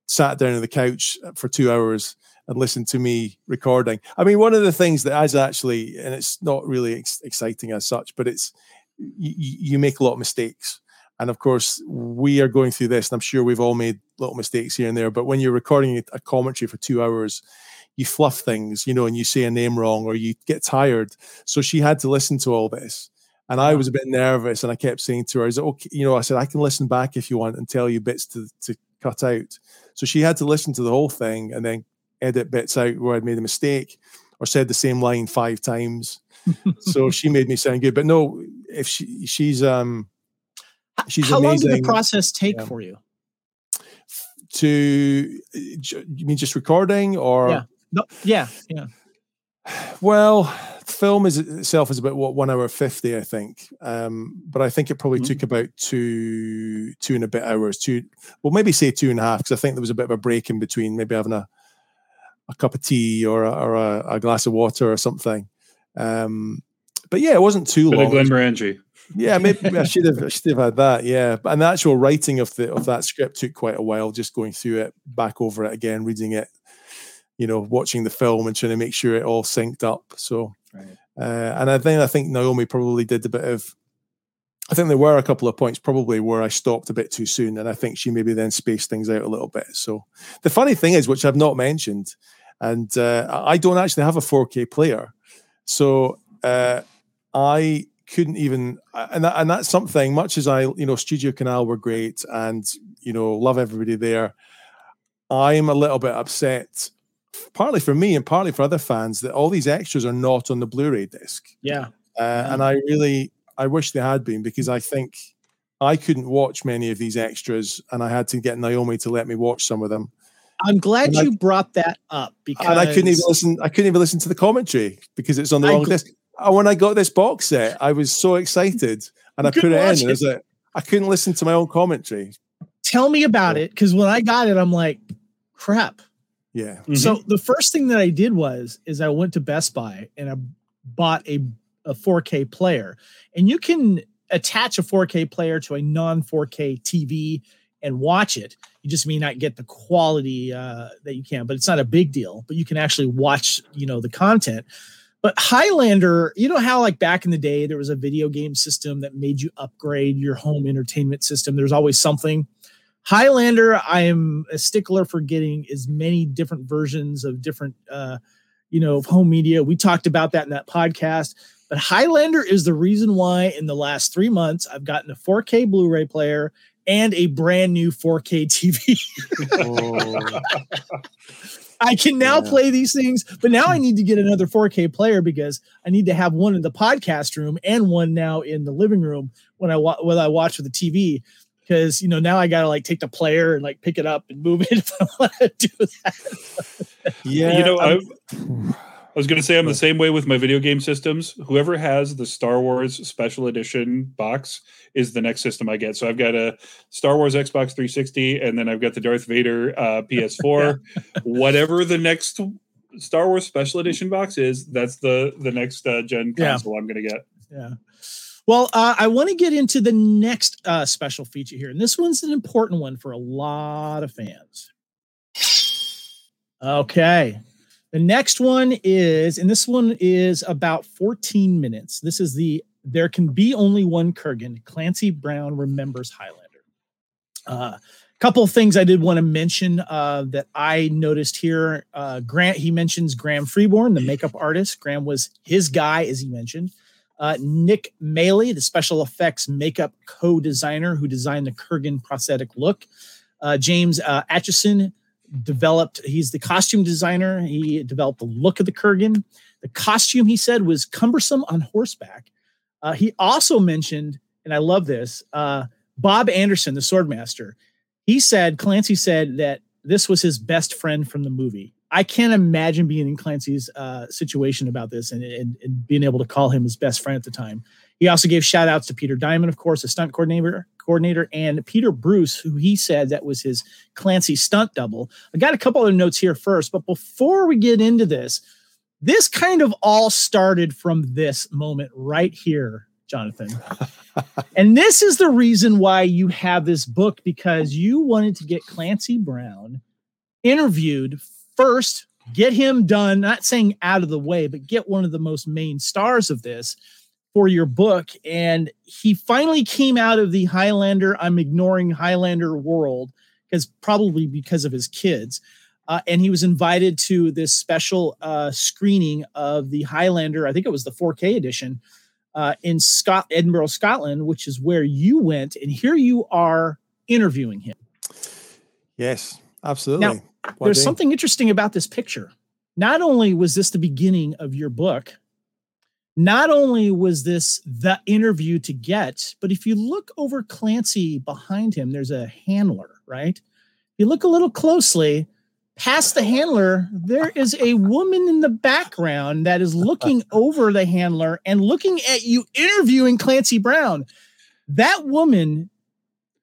sat down on the couch for two hours and listened to me recording. I mean, one of the things that that is actually, and it's not really ex- exciting as such, but it's you, you make a lot of mistakes and of course, we are going through this, and I'm sure we've all made little mistakes here and there. But when you're recording a commentary for two hours, you fluff things, you know, and you say a name wrong or you get tired. So she had to listen to all this. And I was a bit nervous, and I kept saying to her, "Is it okay?" You know, I said, "I can listen back if you want and tell you bits to to cut out." So she had to listen to the whole thing and then edit bits out where I'd made a mistake or said the same line five times. so she made me sound good. But no, if she she's um She's How amazing. long did the process take yeah. for you? To you mean just recording or yeah, no, yeah, yeah. Well, film is itself is about what one hour fifty, I think. Um, but I think it probably mm-hmm. took about two two and a bit hours. Two, well, maybe say two and a half because I think there was a bit of a break in between, maybe having a a cup of tea or a, or a, a glass of water or something. Um, but yeah, it wasn't too Bit long. Glenmorangie. Yeah, maybe I should have I should have had that. Yeah, and the actual writing of the of that script took quite a while. Just going through it, back over it again, reading it, you know, watching the film and trying to make sure it all synced up. So, right. uh, and I think I think Naomi probably did a bit of. I think there were a couple of points probably where I stopped a bit too soon, and I think she maybe then spaced things out a little bit. So, the funny thing is, which I've not mentioned, and uh, I don't actually have a 4K player, so uh, I couldn't even and that, and that's something much as I you know Studio Canal were great and you know love everybody there I'm a little bit upset partly for me and partly for other fans that all these extras are not on the Blu-ray disc. Yeah. Uh, and I really I wish they had been because I think I couldn't watch many of these extras and I had to get Naomi to let me watch some of them I'm glad and you I, brought that up because and I couldn't even listen. I couldn't even listen to the commentary because it's on the I wrong disc when I got this box set, I was so excited and I put it in. It. was like, I couldn't listen to my own commentary. Tell me about it. Cause when I got it, I'm like, crap. Yeah. Mm-hmm. So the first thing that I did was is I went to Best Buy and I bought a, a 4K player. And you can attach a 4K player to a non 4K TV and watch it. You just may not get the quality uh, that you can, but it's not a big deal. But you can actually watch, you know, the content. But Highlander, you know how like back in the day there was a video game system that made you upgrade your home entertainment system. There's always something. Highlander, I am a stickler for getting as many different versions of different uh, you know, home media. We talked about that in that podcast. But Highlander is the reason why in the last three months I've gotten a 4K Blu-ray player and a brand new 4K TV. oh. I can now yeah. play these things, but now I need to get another 4K player because I need to have one in the podcast room and one now in the living room when I wa- when I watch with the TV. Because you know now I gotta like take the player and like pick it up and move it if I want to do that. yeah, you know I've I was going to say I'm the same way with my video game systems. Whoever has the Star Wars Special Edition box is the next system I get. So I've got a Star Wars Xbox 360, and then I've got the Darth Vader uh, PS4. Whatever the next Star Wars Special Edition box is, that's the the next uh, gen console yeah. I'm going to get. Yeah. Well, uh, I want to get into the next uh, special feature here, and this one's an important one for a lot of fans. Okay, the next one is, and this one is about 14 minutes. This is the There Can Be Only One Kurgan. Clancy Brown remembers Highlander. A uh, couple of things I did want to mention uh, that I noticed here. Uh, Grant, he mentions Graham Freeborn, the makeup artist. Graham was his guy, as he mentioned. Uh, Nick Maley, the special effects makeup co designer who designed the Kurgan prosthetic look. Uh, James uh, Acheson developed. He's the costume designer. He developed the look of the Kurgan. The costume, he said, was cumbersome on horseback. Uh, he also mentioned, and I love this, uh, Bob Anderson, the swordmaster. He said, Clancy said that this was his best friend from the movie. I can't imagine being in Clancy's uh, situation about this and, and, and, being able to call him his best friend at the time. He also gave shout outs to Peter Diamond, of course, a stunt coordinator, coordinator, and Peter Bruce, who he said that was his Clancy stunt double. I got a couple other notes here first, but before we get into this, this kind of all started from this moment right here, Jonathan. and this is the reason why you have this book because you wanted to get Clancy Brown interviewed first, get him done, not saying out of the way, but get one of the most main stars of this for your book. And he finally came out of the Highlander, I'm ignoring Highlander world because probably because of his kids. Uh, and he was invited to this special uh, screening of the Highlander. I think it was the 4K edition uh, in Scott Edinburgh, Scotland, which is where you went. And here you are interviewing him. Yes, absolutely. Now, there's something interesting about this picture. Not only was this the beginning of your book, not only was this the interview to get, but if you look over Clancy behind him, there's a handler, right? If you look a little closely, past the handler, there is a woman in the background that is looking over the handler and looking at you interviewing Clancy Brown. That woman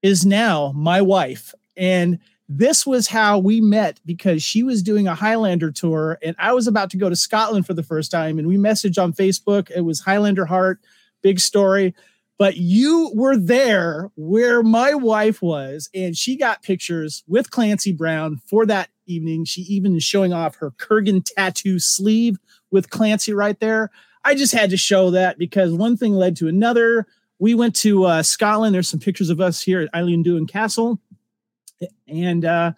is now my wife. And this was how we met because she was doing a Highlander tour and I was about to go to Scotland for the first time. And we messaged on Facebook. It was Highlander Heart, big story. But you were there where my wife was, and she got pictures with Clancy Brown for that evening. She even is showing off her Kurgan tattoo sleeve with Clancy right there. I just had to show that because one thing led to another. We went to uh, Scotland. There's some pictures of us here at Eilean Donan Castle and uh,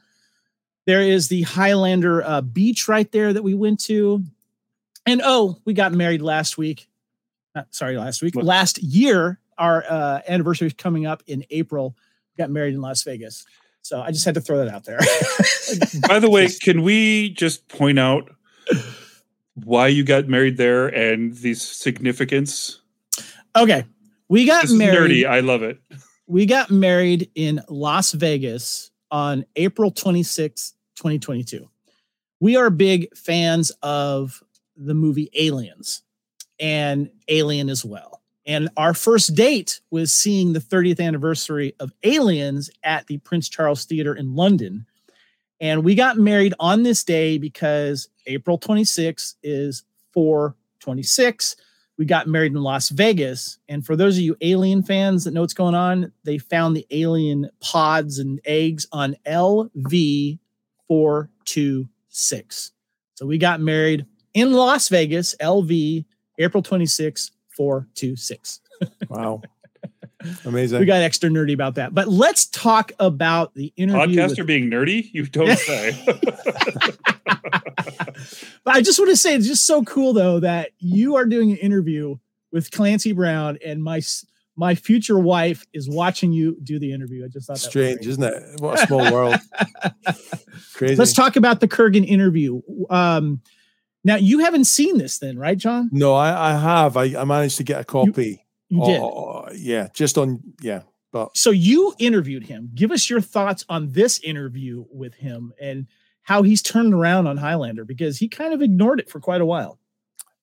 there is the Highlander uh, beach right there that we went to. And oh, we got married last week. Uh, sorry, last week, what? last year. Our uh, anniversary is coming up in April. We got married in Las Vegas. So I just had to throw that out there. By the way, can we just point out why you got married there and the significance? Okay. We got this married. nerdy. I love it. We got married in Las Vegas on April 26, 2022. We are big fans of the movie Aliens and Alien as well. And our first date was seeing the 30th anniversary of Aliens at the Prince Charles Theater in London. And we got married on this day because April 26 is 426 we got married in Las Vegas. And for those of you alien fans that know what's going on, they found the alien pods and eggs on LV 426. So we got married in Las Vegas, LV, April 26, 426. wow. Amazing. We got extra nerdy about that. But let's talk about the interview. Podcaster with- being nerdy? You don't say. but I just want to say it's just so cool though that you are doing an interview with Clancy Brown and my my future wife is watching you do the interview. I just thought strange, isn't it? What a small world. Crazy. Let's talk about the Kurgan interview. Um, now you haven't seen this then, right, John? No, I, I have. I, I managed to get a copy. You, you did. Oh, yeah, just on yeah. But so you interviewed him. Give us your thoughts on this interview with him and how he's turned around on Highlander because he kind of ignored it for quite a while.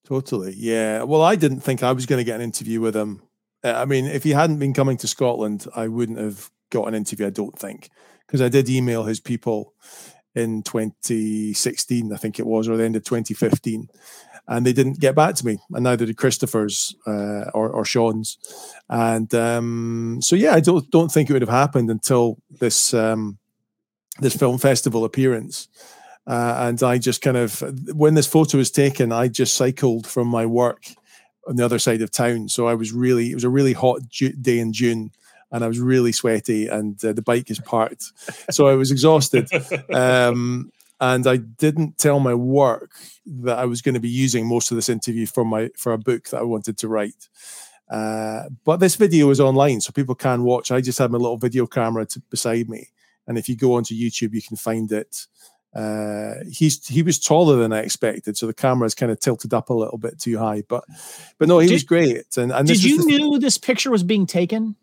Totally. Yeah. Well, I didn't think I was going to get an interview with him. Uh, I mean, if he hadn't been coming to Scotland, I wouldn't have got an interview, I don't think, because I did email his people in 2016, I think it was, or the end of 2015. And they didn't get back to me, and neither did Christopher's uh, or, or Sean's. And um, so, yeah, I don't don't think it would have happened until this um, this film festival appearance. Uh, and I just kind of, when this photo was taken, I just cycled from my work on the other side of town. So I was really, it was a really hot ju- day in June and I was really sweaty and uh, the bike is parked. so I was exhausted. Um, and I didn't tell my work that I was going to be using most of this interview for my for a book that I wanted to write. Uh, but this video is online, so people can watch. I just had my little video camera to, beside me, and if you go onto YouTube, you can find it uh, he's he was taller than I expected, so the camera is kind of tilted up a little bit too high. But but no, he did, was great. And, and did you knew this picture was being taken?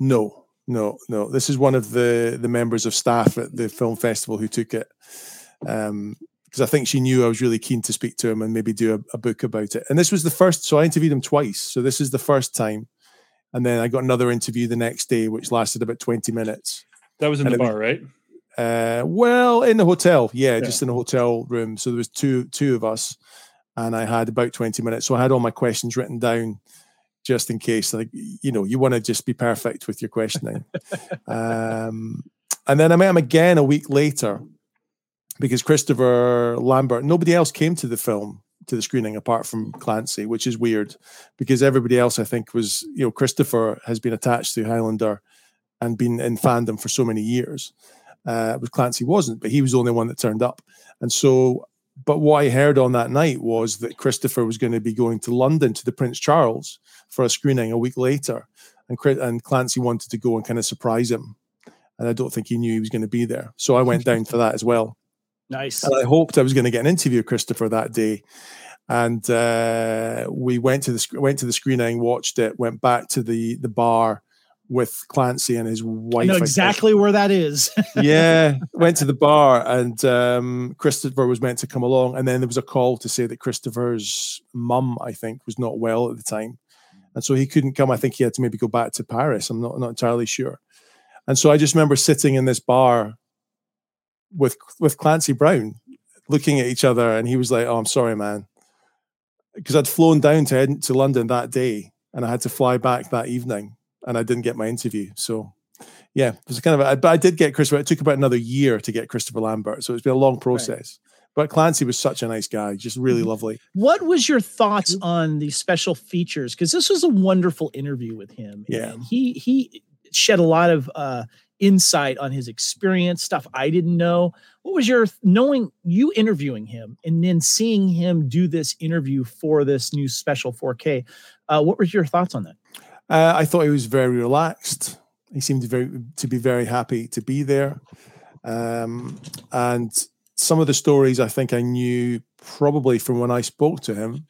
No, no, no. This is one of the the members of staff at the film festival who took it. Um, because I think she knew I was really keen to speak to him and maybe do a, a, book about it. And this was the first, so I interviewed him twice. So this is the first time. And then I got another interview the next day, which lasted about 20 minutes. That was in and the bar, was, right? Uh, well, in the hotel, yeah, yeah, just in a hotel room. So there was two two of us, and I had about twenty minutes. So I had all my questions written down, just in case. Like you know, you want to just be perfect with your questioning. um, and then I met him again a week later, because Christopher Lambert, nobody else came to the film to the screening apart from Clancy, which is weird, because everybody else I think was you know Christopher has been attached to Highlander and been in fandom for so many years uh, with Clancy wasn't, but he was the only one that turned up. And so, but what I heard on that night was that Christopher was going to be going to London to the Prince Charles for a screening a week later, and and Clancy wanted to go and kind of surprise him, and I don't think he knew he was going to be there. So I went down for that as well. Nice. And I hoped I was going to get an interview with Christopher that day, and uh, we went to the went to the screening, watched it, went back to the the bar with Clancy and his wife. I know exactly I where that is. yeah, went to the bar and um, Christopher was meant to come along, and then there was a call to say that Christopher's mum, I think, was not well at the time, and so he couldn't come. I think he had to maybe go back to Paris. I'm not not entirely sure. And so I just remember sitting in this bar with with Clancy Brown, looking at each other, and he was like, "Oh, I'm sorry, man," because I'd flown down to to London that day, and I had to fly back that evening and I didn't get my interview. So yeah, it was kind of, a, but I did get Christopher. It took about another year to get Christopher Lambert, so it's been a long process. Right. But Clancy was such a nice guy, just really mm-hmm. lovely. What was your thoughts on the special features? Because this was a wonderful interview with him. Yeah, and he he shed a lot of uh, insight on his experience, stuff I didn't know. What was your knowing you interviewing him and then seeing him do this interview for this new special 4K? Uh, what were your thoughts on that? Uh, I thought he was very relaxed. He seemed very to be very happy to be there, um, and some of the stories I think I knew probably from when I spoke to him,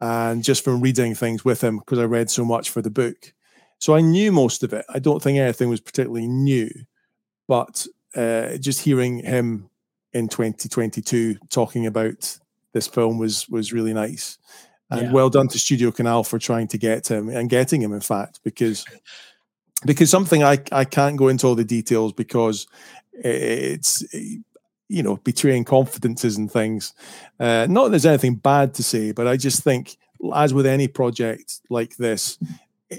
and just from reading things with him because I read so much for the book. So I knew most of it. I don't think anything was particularly new, but uh, just hearing him in 2022 talking about this film was was really nice. And yeah. well done to Studio Canal for trying to get him and getting him, in fact, because because something I, I can't go into all the details because it's you know betraying confidences and things. Uh, not that there's anything bad to say, but I just think, as with any project like this,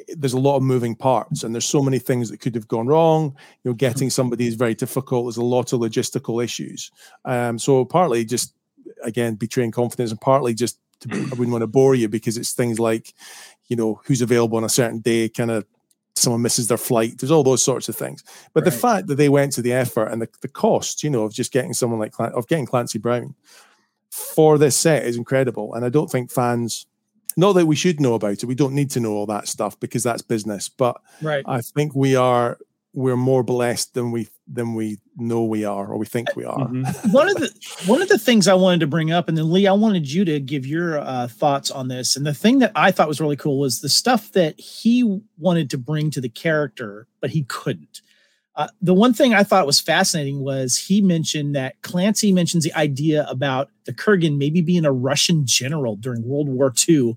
there's a lot of moving parts and there's so many things that could have gone wrong you know getting somebody is very difficult there's a lot of logistical issues um, so partly just again betraying confidence and partly just to, I wouldn't want to bore you because it's things like, you know, who's available on a certain day, kind of someone misses their flight. There's all those sorts of things. But right. the fact that they went to the effort and the, the cost, you know, of just getting someone like of getting Clancy Brown for this set is incredible. And I don't think fans, not that we should know about it, we don't need to know all that stuff because that's business. But right. I think we are we're more blessed than we than we know we are or we think we are. Mm-hmm. one of the one of the things I wanted to bring up, and then Lee, I wanted you to give your uh, thoughts on this. And the thing that I thought was really cool was the stuff that he wanted to bring to the character, but he couldn't. Uh, the one thing I thought was fascinating was he mentioned that Clancy mentions the idea about the Kurgan maybe being a Russian general during World War II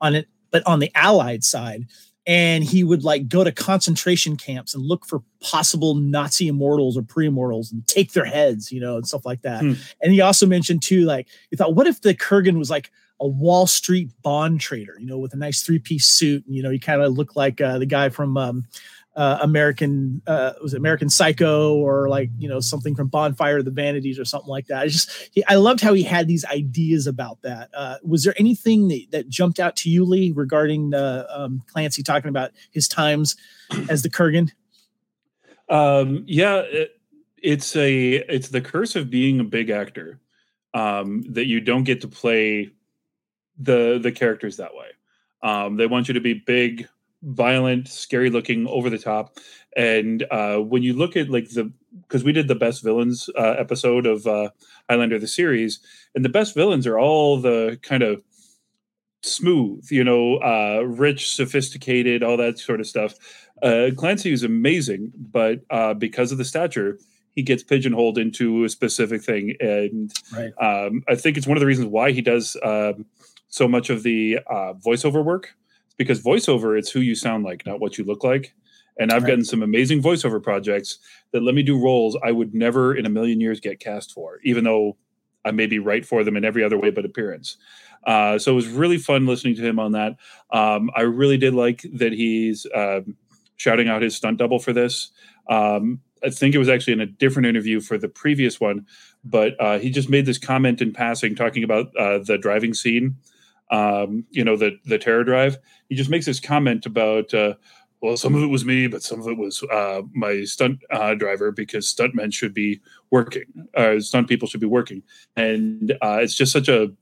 on it, but on the Allied side and he would like go to concentration camps and look for possible Nazi immortals or pre-immortals and take their heads, you know, and stuff like that. Hmm. And he also mentioned too, like he thought, what if the Kurgan was like a Wall Street bond trader, you know, with a nice three-piece suit, and you know, he kind of looked like uh, the guy from um, uh, American uh, was it American Psycho or like you know something from Bonfire of the Vanities or something like that. I just he, I loved how he had these ideas about that. Uh, was there anything that, that jumped out to you, Lee, regarding uh, um, Clancy talking about his times as the Kurgan? Um, yeah, it, it's a it's the curse of being a big actor um, that you don't get to play the the characters that way. Um, they want you to be big violent, scary looking, over the top. And uh, when you look at like the because we did the best villains uh, episode of uh, Highlander the series, and the best villains are all the kind of smooth, you know, uh, rich, sophisticated, all that sort of stuff. Uh, Clancy is amazing, but uh, because of the stature, he gets pigeonholed into a specific thing, and right. um, I think it's one of the reasons why he does um, so much of the uh, voiceover work. Because voiceover, it's who you sound like, not what you look like. And I've right. gotten some amazing voiceover projects that let me do roles I would never in a million years get cast for, even though I may be right for them in every other way but appearance. Uh, so it was really fun listening to him on that. Um, I really did like that he's um, shouting out his stunt double for this. Um, I think it was actually in a different interview for the previous one, but uh, he just made this comment in passing talking about uh, the driving scene. Um, you know, the the terror drive. He just makes this comment about uh, well, some of it was me, but some of it was uh, my stunt uh, driver because stuntmen should be working, uh, stunt people should be working, and uh, it's just such a,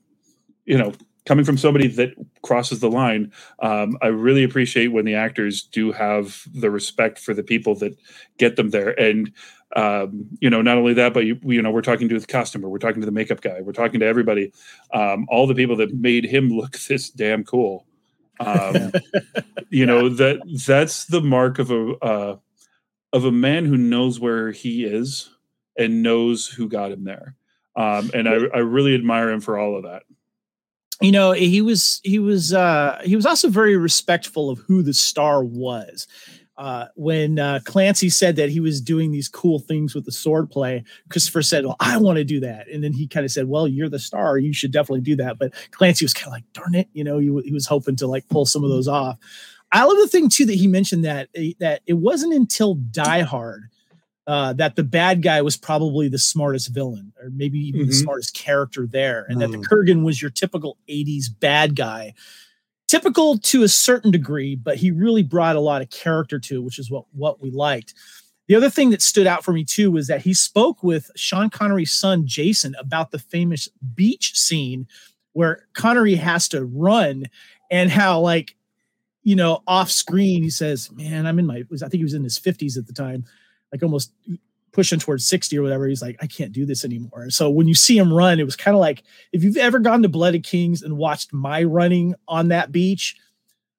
you know, coming from somebody that crosses the line. Um, I really appreciate when the actors do have the respect for the people that get them there, and um, you know, not only that, but you, you know, we're talking to the customer, we're talking to the makeup guy, we're talking to everybody, um, all the people that made him look this damn cool. Um, you know that that's the mark of a uh, of a man who knows where he is and knows who got him there. Um, and I, I really admire him for all of that. You know, he was he was uh, he was also very respectful of who the star was uh, when uh, Clancy said that he was doing these cool things with the sword play, Christopher said, "Well, I want to do that," and then he kind of said, "Well, you're the star; you should definitely do that." But Clancy was kind of like, "Darn it," you know, he, he was hoping to like pull some of those off. I love the thing too that he mentioned that eh, that it wasn't until Die Hard uh, that the bad guy was probably the smartest villain, or maybe even mm-hmm. the smartest character there, and mm. that the mm. Kurgan was your typical '80s bad guy typical to a certain degree, but he really brought a lot of character to it, which is what what we liked. The other thing that stood out for me too was that he spoke with Sean Connery's son Jason about the famous beach scene where Connery has to run and how like you know off screen he says, "Man, I'm in my I think he was in his 50s at the time, like almost pushing towards 60 or whatever, he's like, I can't do this anymore. So when you see him run, it was kind of like if you've ever gone to Blood of Kings and watched my running on that beach,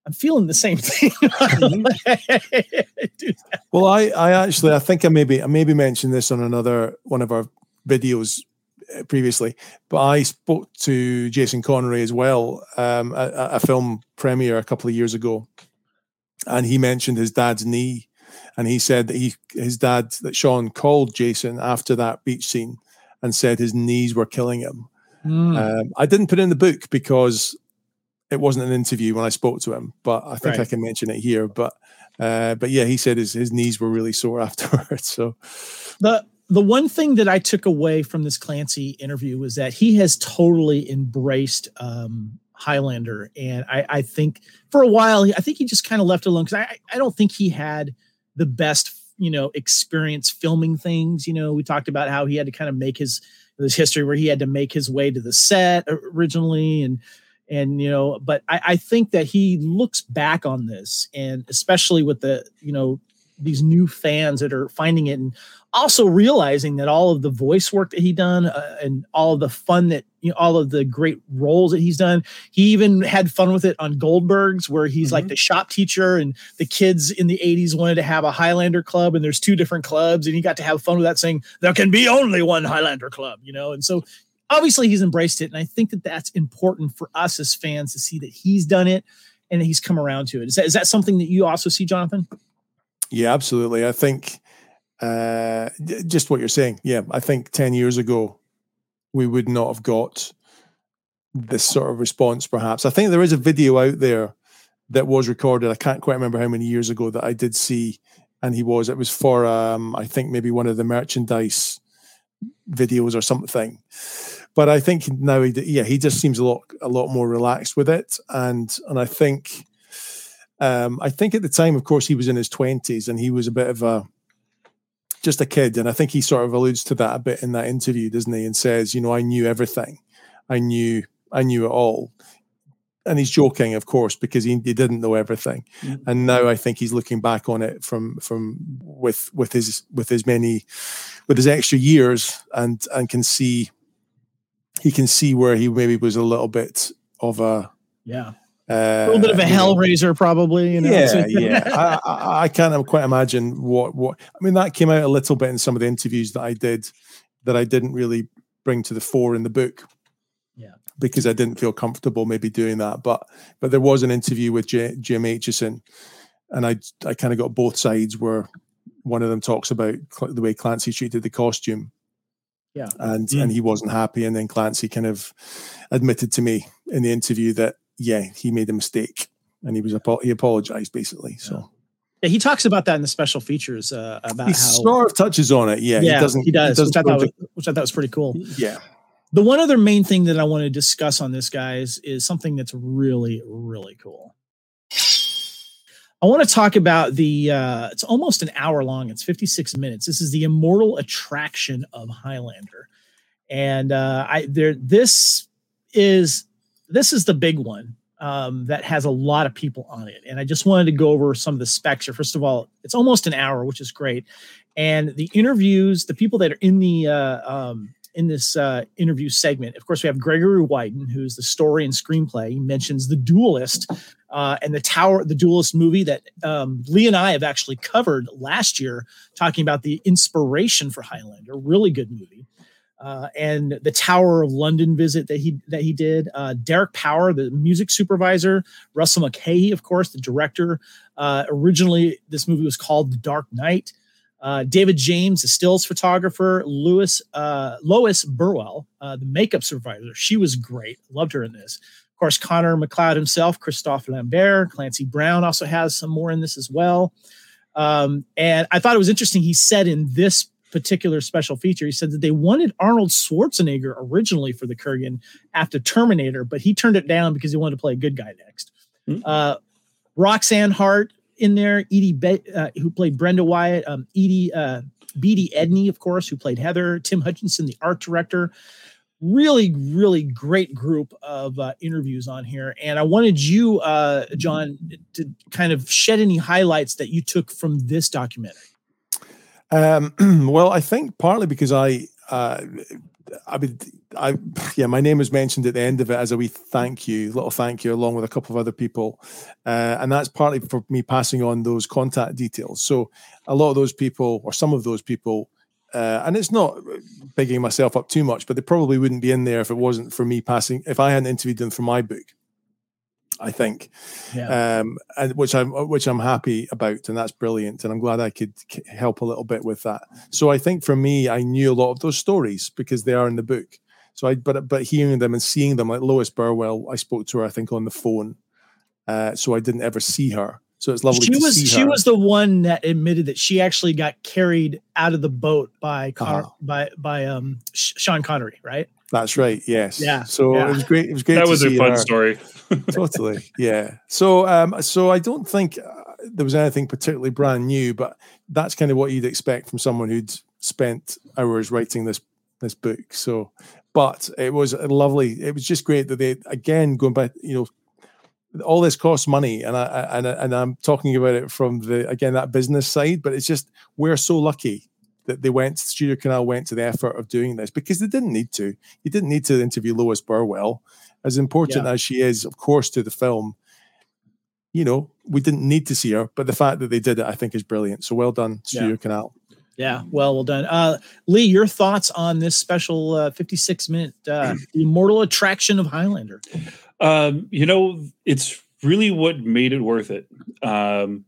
I'm feeling the same thing. well, I, I actually, I think I maybe, I maybe mentioned this on another one of our videos uh, previously, but I spoke to Jason Connery as well um, at a film premiere a couple of years ago, and he mentioned his dad's knee and he said that he his dad that Sean called Jason after that beach scene and said his knees were killing him. Mm. Um, I didn't put it in the book because it wasn't an interview when I spoke to him, but I think right. I can mention it here. But uh, but yeah, he said his his knees were really sore afterwards. So the the one thing that I took away from this Clancy interview was that he has totally embraced um, Highlander, and I, I think for a while, I think he just kind of left alone because I I don't think he had the best you know experience filming things. You know we talked about how he had to kind of make his his history where he had to make his way to the set originally and and you know but I, I think that he looks back on this and especially with the you know these new fans that are finding it and also realizing that all of the voice work that he done uh, and all of the fun that you know, all of the great roles that he's done. He even had fun with it on Goldbergs, where he's mm-hmm. like the shop teacher, and the kids in the '80s wanted to have a Highlander club, and there's two different clubs, and he got to have fun with that, saying there can be only one Highlander club, you know. And so, obviously, he's embraced it, and I think that that's important for us as fans to see that he's done it and he's come around to it. Is that is that something that you also see, Jonathan? Yeah, absolutely. I think uh, just what you're saying. Yeah, I think ten years ago we would not have got this sort of response, perhaps. I think there is a video out there that was recorded. I can't quite remember how many years ago that I did see, and he was. It was for, um, I think, maybe one of the merchandise videos or something. But I think now, he, yeah, he just seems a lot, a lot more relaxed with it, and and I think, um, I think at the time, of course, he was in his twenties, and he was a bit of a just a kid. And I think he sort of alludes to that a bit in that interview, doesn't he? And says, you know, I knew everything. I knew, I knew it all. and he's joking, of course, because he, he didn't know everything, mm-hmm. and now I think he's looking back on it from from with with his with his many with his extra years, and and can see he can see where he maybe was a little bit of a yeah uh, a little bit of a hellraiser, probably. You know? Yeah, yeah. I, I, I, can't quite imagine what what. I mean, that came out a little bit in some of the interviews that I did that I didn't really bring to the fore in the book Yeah. because I didn't feel comfortable maybe doing that. But but there was an interview with J, Jim Acheson, and I I kind of got both sides where one of them talks about the way Clancy treated the costume. Yeah. And mm. and he wasn't happy. And then Clancy kind of admitted to me in the interview that yeah, he made a mistake and he was he apologized basically. So yeah, he talks about that in the special features uh, about he how sort of touches on it. Yeah, yeah, he doesn't. He does, he which, I thought was, which I thought was pretty cool. Yeah, the one other main thing that I want to discuss on this, guys, is something that's really, really cool. I want to talk about the. Uh, it's almost an hour long. It's 56 minutes. This is the immortal attraction of Highlander, and uh, I there. This is this is the big one um, that has a lot of people on it, and I just wanted to go over some of the specs here. First of all, it's almost an hour, which is great, and the interviews, the people that are in the uh, um, in this uh, interview segment. Of course, we have Gregory Widen, who's the story and screenplay. He mentions The Duelist uh, and the Tower, the Duelist movie that um, Lee and I have actually covered last year, talking about the inspiration for Highlander. Really good movie. Uh, and the Tower of London visit that he that he did. Uh, Derek Power, the music supervisor. Russell Mulcahy, of course, the director. Uh, originally, this movie was called The Dark Knight. Uh, David James, the stills photographer, Lewis uh, Lois Burwell, uh, the makeup supervisor. She was great. Loved her in this. Of course, Connor MacLeod himself, Christophe Lambert, Clancy Brown also has some more in this as well. Um, and I thought it was interesting. He said in this particular special feature, he said that they wanted Arnold Schwarzenegger originally for the Kurgan after Terminator, but he turned it down because he wanted to play a good guy next. Mm-hmm. Uh, Roxanne Hart, in there. Edie, Be- uh, who played Brenda Wyatt. Um, Edie, uh, Beatie Edney, of course, who played Heather. Tim Hutchinson, the art director. Really, really great group of uh, interviews on here. And I wanted you, uh, John, to kind of shed any highlights that you took from this documentary. Um, well, I think partly because I uh, I mean, I yeah, my name was mentioned at the end of it as a wee thank you, little thank you, along with a couple of other people, uh, and that's partly for me passing on those contact details. So a lot of those people, or some of those people, uh, and it's not bigging myself up too much, but they probably wouldn't be in there if it wasn't for me passing. If I hadn't interviewed them for my book, I think, yeah. um, and which I'm which I'm happy about, and that's brilliant, and I'm glad I could help a little bit with that. So I think for me, I knew a lot of those stories because they are in the book. So I, but but hearing them and seeing them, like Lois Burwell, I spoke to her, I think, on the phone, uh, so I didn't ever see her. So it's lovely. She was she was the one that admitted that she actually got carried out of the boat by Con- uh-huh. by by um Sean Connery, right? That's right. Yes. Yeah. So yeah. it was great. It was great. That was a fun her. story. totally. Yeah. So um so I don't think uh, there was anything particularly brand new, but that's kind of what you'd expect from someone who'd spent hours writing this this book. So, but it was lovely. It was just great that they again going back. You know, all this costs money, and I and I, and I'm talking about it from the again that business side. But it's just we're so lucky that they went Studio Canal went to the effort of doing this because they didn't need to. You didn't need to interview Lois Burwell, as important yeah. as she is, of course, to the film. You know, we didn't need to see her, but the fact that they did it, I think, is brilliant. So well done, Studio yeah. Canal. Yeah, well, well done, uh, Lee. Your thoughts on this special uh, 56 minute uh, immortal attraction of Highlander? Um, you know, it's really what made it worth it. Um,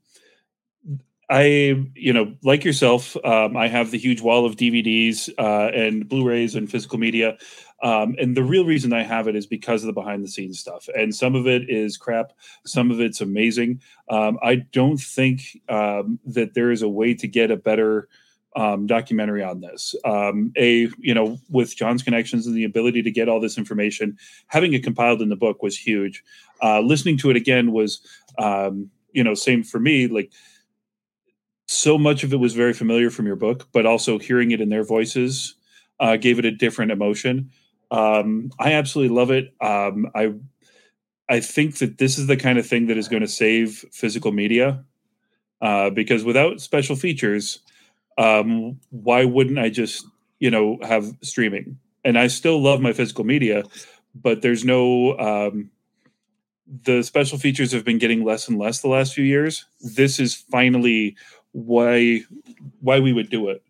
I, you know, like yourself, um, I have the huge wall of DVDs uh, and Blu-rays and physical media, um, and the real reason I have it is because of the behind-the-scenes stuff. And some of it is crap, some of it's amazing. Um, I don't think um, that there is a way to get a better um, documentary on this. Um, a, you know, with John's connections and the ability to get all this information, having it compiled in the book was huge. Uh, listening to it again was, you know, same for me, like so much of it was very familiar from your book, but also hearing it in their voices uh, gave it a different emotion. Um, I absolutely love it. Um, I I think that this is the kind of thing that is going to save physical media uh, because without special features, um, why wouldn't I just you know have streaming? And I still love my physical media, but there's no um, the special features have been getting less and less the last few years. This is finally why why we would do it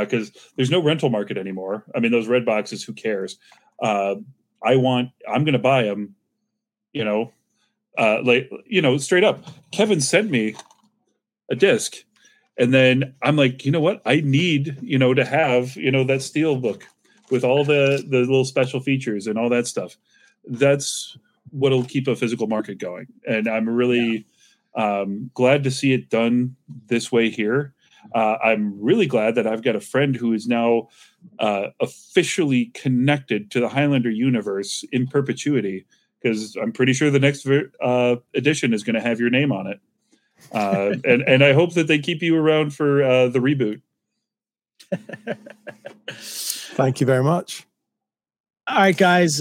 because uh, there's no rental market anymore. I mean, those red boxes, who cares? Uh, I want. I'm going to buy them you know, uh, like you know, straight up. Kevin sent me a disc, and then I'm like, you know what? I need you know to have you know that steel book with all the the little special features and all that stuff. That's what'll keep a physical market going, and I'm really yeah. Um, glad to see it done this way here. Uh, I'm really glad that I've got a friend who is now uh, officially connected to the Highlander universe in perpetuity because I'm pretty sure the next uh, edition is going to have your name on it. Uh, and and I hope that they keep you around for uh, the reboot. Thank you very much. All right, guys.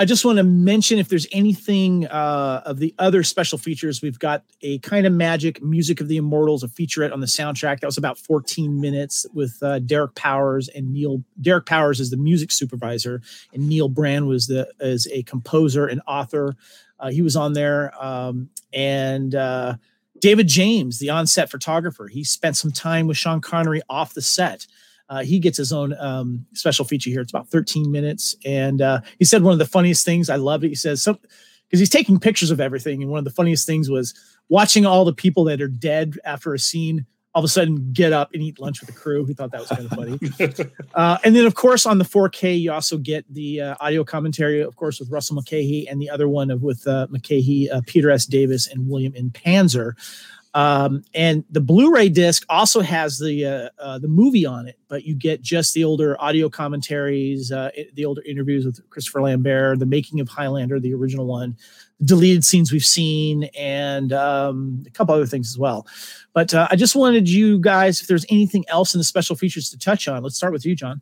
I just want to mention if there's anything uh, of the other special features, we've got a kind of magic music of the immortals, a featurette on the soundtrack that was about 14 minutes with uh, Derek Powers and Neil. Derek Powers is the music supervisor, and Neil Brand was the as a composer and author. Uh, he was on there, um, and uh, David James, the on-set photographer, he spent some time with Sean Connery off the set. Uh, he gets his own um, special feature here. It's about 13 minutes. And uh, he said one of the funniest things, I love it. He says, so because he's taking pictures of everything. And one of the funniest things was watching all the people that are dead after a scene all of a sudden get up and eat lunch with the crew. He thought that was kind of funny. uh, and then, of course, on the 4K, you also get the uh, audio commentary, of course, with Russell Mulcahy, and the other one of with uh, Mulcahy, uh, Peter S. Davis, and William N. Panzer. Um, and the Blu-ray disc also has the uh, uh, the movie on it, but you get just the older audio commentaries, uh, the older interviews with Christopher Lambert, the making of Highlander, the original one, deleted scenes we've seen, and um, a couple other things as well. But uh, I just wanted you guys, if there's anything else in the special features to touch on, let's start with you, John.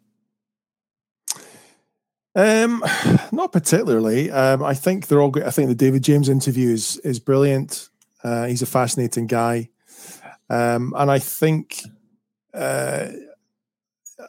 Um, not particularly. Um, I think they're all good. I think the David James interview is is brilliant. Uh, he's a fascinating guy, um, and I think, uh,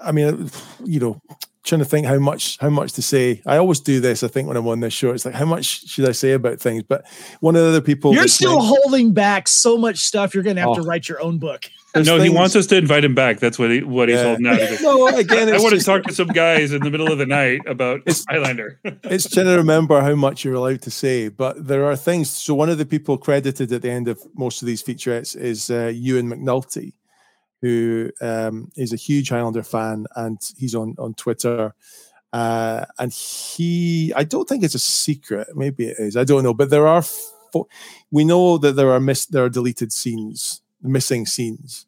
I mean, you know, trying to think how much how much to say. I always do this. I think when I'm on this show, it's like how much should I say about things? But one of the other people, you're still holding back so much stuff. You're going to have oh. to write your own book. There's no, things, he wants us to invite him back. That's what he what he's yeah. holding out. no, again, I want to talk to some guys in the middle of the night about it's, Highlander. it's trying to remember how much you're allowed to say, but there are things. So one of the people credited at the end of most of these featurettes is uh, Ewan McNulty, who um, is a huge Highlander fan, and he's on on Twitter. Uh, and he, I don't think it's a secret. Maybe it is. I don't know. But there are, we know that there are miss, there are deleted scenes missing scenes.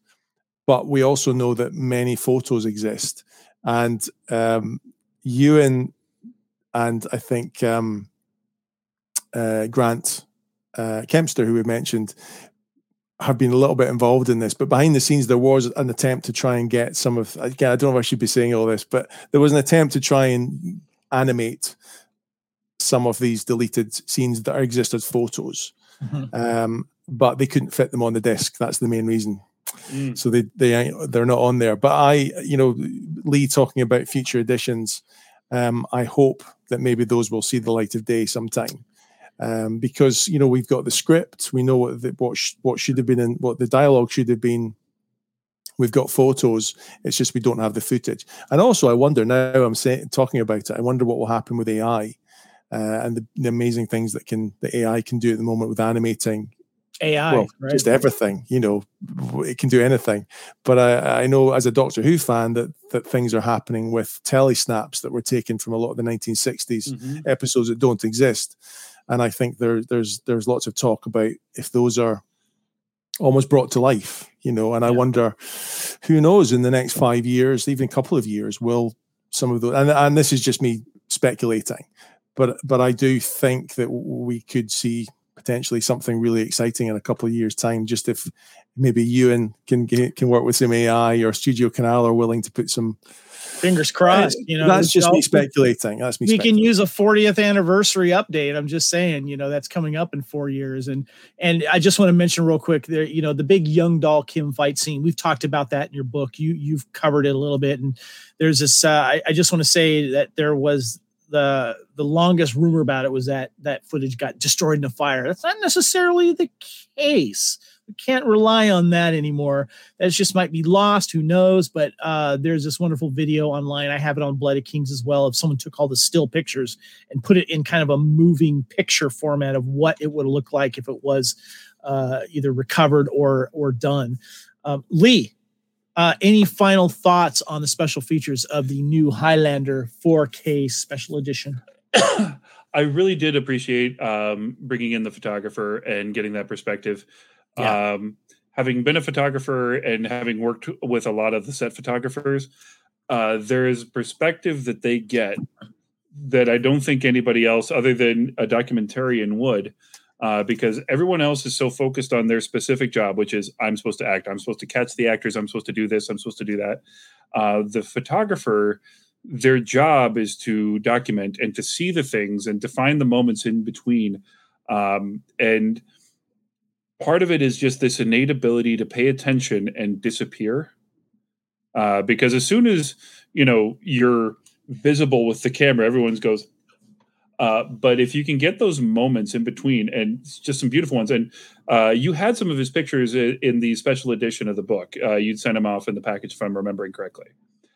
But we also know that many photos exist. And um, Ewan and I think um, uh, Grant uh, Kempster, who we mentioned, have been a little bit involved in this. But behind the scenes, there was an attempt to try and get some of, again, I don't know if I should be saying all this, but there was an attempt to try and animate some of these deleted scenes that exist as photos. Mm-hmm. Um, but they couldn't fit them on the disc. That's the main reason. Mm. So they they they're not on there. But I, you know, Lee talking about future editions. Um, I hope that maybe those will see the light of day sometime. Um, because you know we've got the script, we know what the, what sh- what should have been in what the dialogue should have been. We've got photos. It's just we don't have the footage. And also, I wonder now. I'm saying talking about it. I wonder what will happen with AI uh, and the, the, amazing things that can the AI can do at the moment with animating AI, well, right? just everything. You know, it can do anything. But I, I know as a Doctor Who fan that that things are happening with telesnaps that were taken from a lot of the 1960s mm-hmm. episodes that don't exist. And I think there there's there's lots of talk about if those are almost brought to life, you know. And yeah. I wonder, who knows, in the next five years, even a couple of years, will some of those and, and this is just me speculating, but but I do think that we could see potentially something really exciting in a couple of years' time. Just if maybe Ewan can can work with some AI or Studio Canal are willing to put some fingers crossed. You know, that's just me speculating. That's me. We can use a 40th anniversary update. I'm just saying, you know, that's coming up in four years. And and I just want to mention real quick there, you know, the big Yung Dol Kim fight scene. We've talked about that in your book. You you've covered it a little bit. And there's this. Uh, I, I just want to say that there was the the longest rumor about it was that that footage got destroyed in a fire. That's not necessarily the case can't rely on that anymore. That just might be lost. Who knows? But uh, there's this wonderful video online. I have it on Blood of Kings as well. If someone took all the still pictures and put it in kind of a moving picture format of what it would look like if it was uh, either recovered or or done. Um, Lee, uh, any final thoughts on the special features of the new Highlander 4K special edition? I really did appreciate um, bringing in the photographer and getting that perspective. Yeah. Um, having been a photographer and having worked with a lot of the set photographers, uh, there is perspective that they get that I don't think anybody else, other than a documentarian, would. Uh, because everyone else is so focused on their specific job, which is I'm supposed to act, I'm supposed to catch the actors, I'm supposed to do this, I'm supposed to do that. Uh, the photographer, their job is to document and to see the things and to find the moments in between. Um, and part of it is just this innate ability to pay attention and disappear uh, because as soon as you know you're visible with the camera everyone's goes uh, but if you can get those moments in between and just some beautiful ones and uh, you had some of his pictures in the special edition of the book uh, you'd send them off in the package if i'm remembering correctly.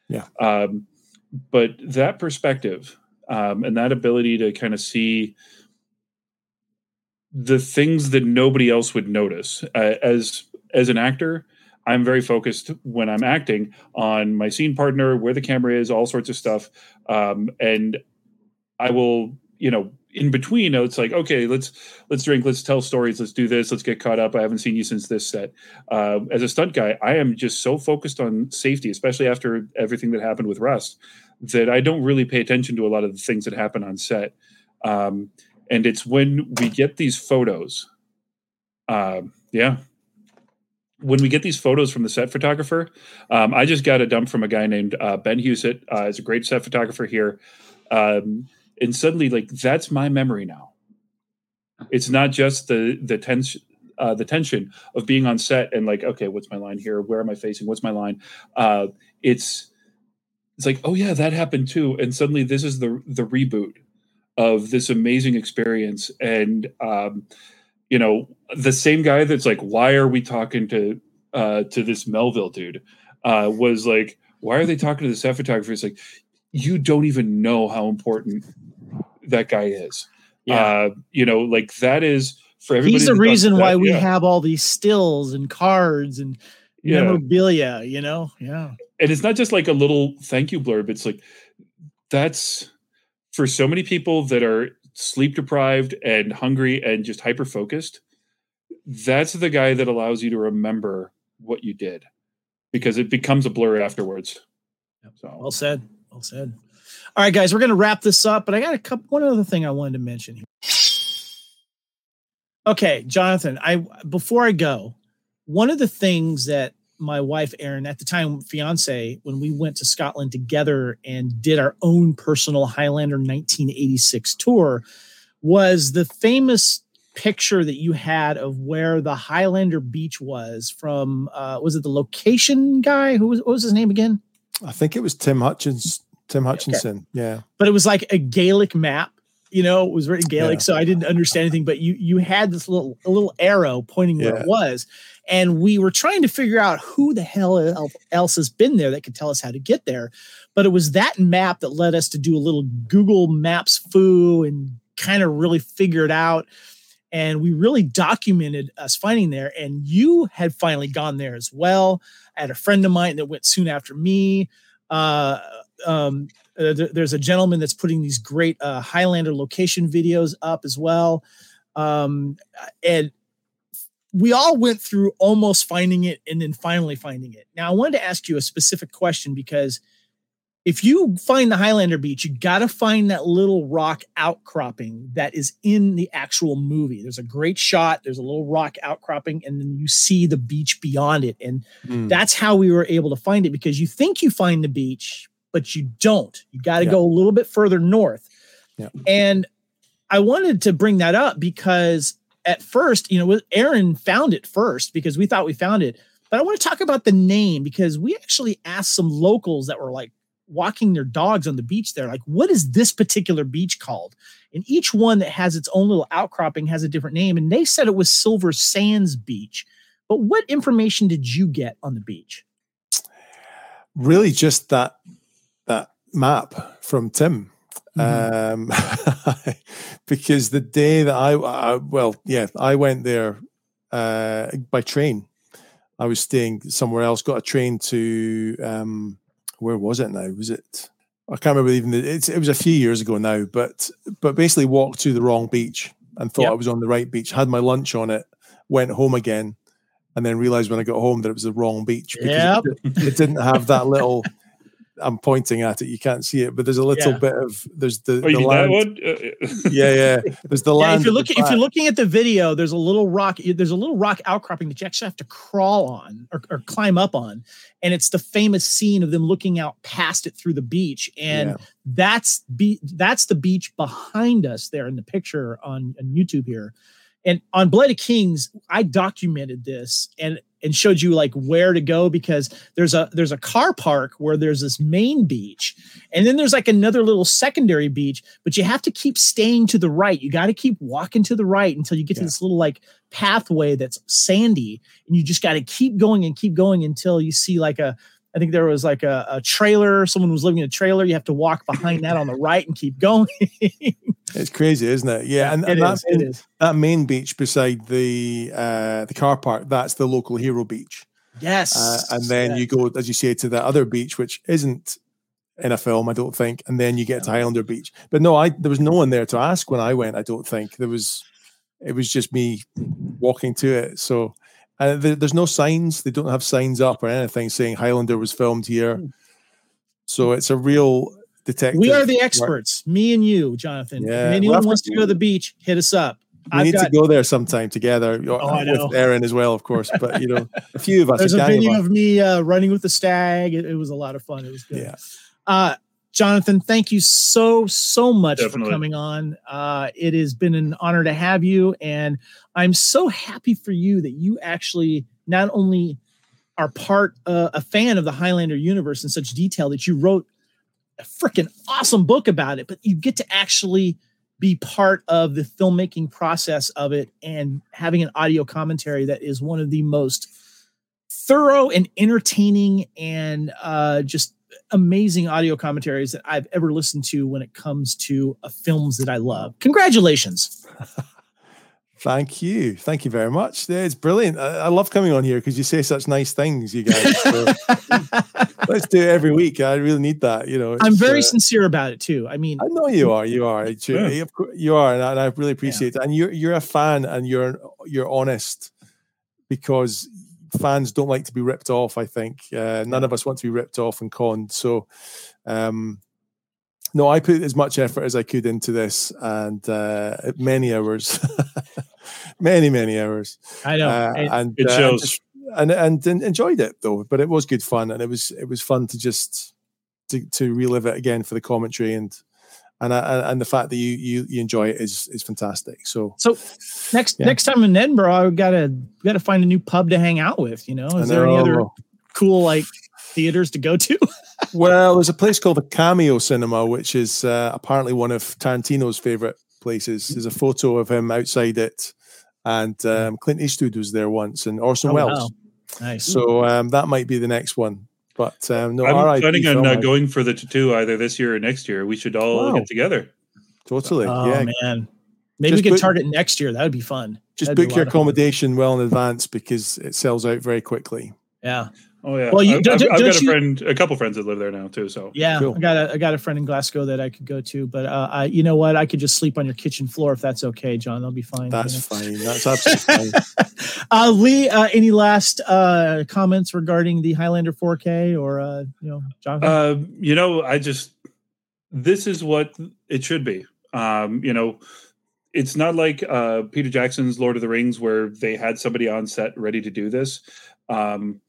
Yeah. Um, but that perspective um, and that ability to kind of see the things that nobody else would notice. Uh, as as an actor i'm very focused when i'm acting on my scene partner where the camera is all sorts of stuff. Um, and i will you know in between it's like okay let's let's drink let's tell stories let's do this let's get caught up. I haven't seen you since this set. Uh, as a stunt guy i am just so focused on safety especially after everything that happened with rust that i don't really pay attention to a lot of the things that happen on set. Um, and it's when we get these photos uh, yeah. When we get these photos from the set photographer um, i just got a dump from a guy named uh, ben husett uh, is a great set photographer here. Um, and suddenly like that's my memory now. It's not just the the tension uh, the tension of being on set and like okay what's my line here? Where am i facing? What's my line? Uh, it's it's like oh yeah that happened too. And suddenly this is the the reboot of this amazing experience and um, you know the same guy that's like why are we talking to uh, to this melville dude uh, was like why are they talking to the set photographer it's like you don't even know how important that guy is yeah. Uh, you know like that is for everybody he's the reason that, why we yeah. have all these stills and cards and yeah. memorabilia you know yeah and it's not just like a little thank you blurb it's like that's for so many people that are sleep deprived and hungry and just hyper focused, that's the guy that allows you to remember what you did because it becomes a blur afterwards. So well said. Well said. All right, guys, we're going to wrap this up, but I got a couple, one other thing I wanted to mention here. Okay, Jonathan, I before I go, one of the things that my wife Erin, at the time fiance, when we went to Scotland together and did our own personal Highlander 1986 tour, was the famous picture that you had of where the Highlander beach was from. Uh, was it the location guy? Who was what was his name again? I think it was Tim Hutchins. Tim Hutchinson. Okay. Yeah, but it was like a Gaelic map you know, it was written Gaelic, yeah. so I didn't understand anything. But you you had this little a little arrow pointing where it was, and we were trying to figure out who the hell else has been there that could tell us how to get there. But it was that map that led us to do a little Google Maps foo and kind of really figure it out. And we really documented us finding there. And you had finally gone there as well. I had a friend of mine that went soon after me. Uh, um, uh, th- there's a gentleman that's putting these great uh, Highlander location videos up as well. Um, and we all went through almost finding it and then finally finding it. Now, I wanted to ask you a specific question because if you find the Highlander beach, you got to find that little rock outcropping that is in the actual movie. There's a great shot, there's a little rock outcropping, and then you see the beach beyond it. And mm. that's how we were able to find it because you think you find the beach, but you don't. You got to yeah. go a little bit further north. Yeah. And I wanted to bring that up because at first, you know, Erin found it first because we thought we found it. But I want to talk about the name because we actually asked some locals that were like, walking their dogs on the beach there like what is this particular beach called and each one that has its own little outcropping has a different name and they said it was silver sands beach but what information did you get on the beach really just that that map from tim mm-hmm. um because the day that I, I well yeah i went there uh by train i was staying somewhere else got a train to um where was it now? Was it? I can't remember even. The, it was a few years ago now, but but basically walked to the wrong beach and thought yep. I was on the right beach. Had my lunch on it, went home again, and then realized when I got home that it was the wrong beach because yep. it, it, didn't have that little I'm pointing at it. You can't see it, but there's a little yeah. bit of there's the, oh, the land. yeah, yeah. There's the yeah, land. If you're looking, if you're looking at the video, there's a little rock. There's a little rock outcropping that you actually have to crawl on or, or climb up on, and it's the famous scene of them looking out past it through the beach, and yeah. that's be that's the beach behind us there in the picture on, on YouTube here. And on Blood of Kings, I documented this, and and showed you like where to go because there's a there's a car park where there's this main beach and then there's like another little secondary beach but you have to keep staying to the right you got to keep walking to the right until you get yeah. to this little like pathway that's sandy and you just got to keep going and keep going until you see like a I think there was like a, a, trailer. Someone was living in a trailer. You have to walk behind that on the right and keep going. it's crazy, isn't it? Yeah, and, and it that, is, it is. that main beach beside the uh, the car park. That's the local hero beach. Yes, uh, and then yes. you go, as you say, to the other beach, which isn't in a film, I don't think. And then you get to Highlander Beach. But no, I there was no one there to ask when I went. I don't think there was. It was just me walking to it. So and there's no signs. They don't have signs up or anything saying Highlander was filmed here. Hmm. So it's a real detective. We are the experts, work. me and you, Jonathan. Yeah. If anyone wants to go to the beach, hit us up. We I've need got, to go there sometime together oh, with Erin as well, of course. But you know, a few of us. There's a, a video of, of me uh, running with the stag. It, it, was a lot of fun. It was good. Yeah. Uh, Jonathan, thank you so, so much Definitely. for coming on. Uh, it has been an honor to have you. And I'm so happy for you that you actually not only are part, uh, a fan of the Highlander universe in such detail that you wrote a freaking awesome book about it, but you get to actually be part of the filmmaking process of it and having an audio commentary that is one of the most thorough and entertaining and uh, just amazing audio commentaries that I've ever listened to when it comes to uh, films that I love. Congratulations. Thank you. Thank you very much. It's brilliant. I, I love coming on here because you say such nice things, you guys. So let's do it every week. I really need that. You know, I'm very uh, sincere about it too. I mean, I know you are. You are. Yeah. You are, and I, and I really appreciate yeah. it. And you're you're a fan, and you're you're honest because fans don't like to be ripped off. I think uh, none of us want to be ripped off and conned. So, um, no, I put as much effort as I could into this, and uh, many hours, many many hours. I know, uh, and it uh, shows. And, and, and enjoyed it though, but it was good fun, and it was it was fun to just to, to relive it again for the commentary and and uh, and the fact that you you you enjoy it is is fantastic. So so next yeah. next time in Edinburgh, I gotta gotta find a new pub to hang out with. You know, is there any other cool like theaters to go to? well, there's a place called the Cameo Cinema, which is uh, apparently one of Tarantino's favorite places. There's a photo of him outside it, and um, Clint Eastwood was there once, and Orson oh, Welles. Wow. Nice. So um, that might be the next one. But um, no, I'm planning on uh, going for the tattoo either this year or next year. We should all wow. get together. Totally. Oh yeah. man. Maybe just we can book, target next year. That would be fun. Just That'd book your accommodation well in advance because it sells out very quickly. Yeah. Oh yeah. Well, you, I've, I've got a friend, a couple friends that live there now too. So yeah, cool. I got a I got a friend in Glasgow that I could go to, but uh, I, you know what? I could just sleep on your kitchen floor if that's okay, John. That'll be fine. That's you know? fine. That's absolutely fine. uh, Lee, uh, any last uh, comments regarding the Highlander 4K or uh, you know, John? Uh, you know, I just this is what it should be. Um, you know, it's not like uh, Peter Jackson's Lord of the Rings where they had somebody on set ready to do this. Um,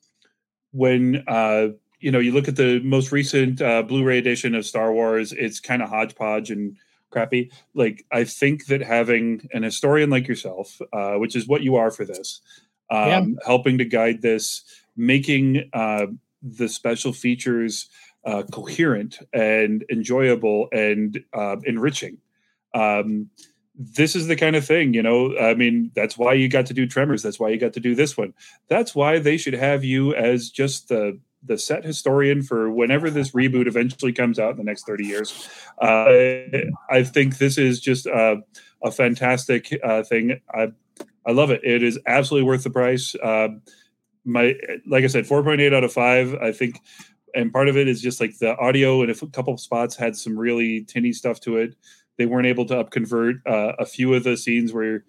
when uh, you know you look at the most recent uh, Blu-ray edition of Star Wars, it's kind of hodgepodge and crappy. Like I think that having an historian like yourself, uh, which is what you are for this, um, yeah. helping to guide this, making uh, the special features uh, coherent and enjoyable and uh, enriching. Um, this is the kind of thing, you know. I mean, that's why you got to do Tremors. That's why you got to do this one. That's why they should have you as just the the set historian for whenever this reboot eventually comes out in the next 30 years. Uh, I think this is just a fantastic uh, thing. I I love it. It is absolutely worth the price. Uh, my like I said, 4.8 out of five. I think, and part of it is just like the audio and a couple spots had some really tinny stuff to it they weren't able to upconvert uh, a few of the scenes where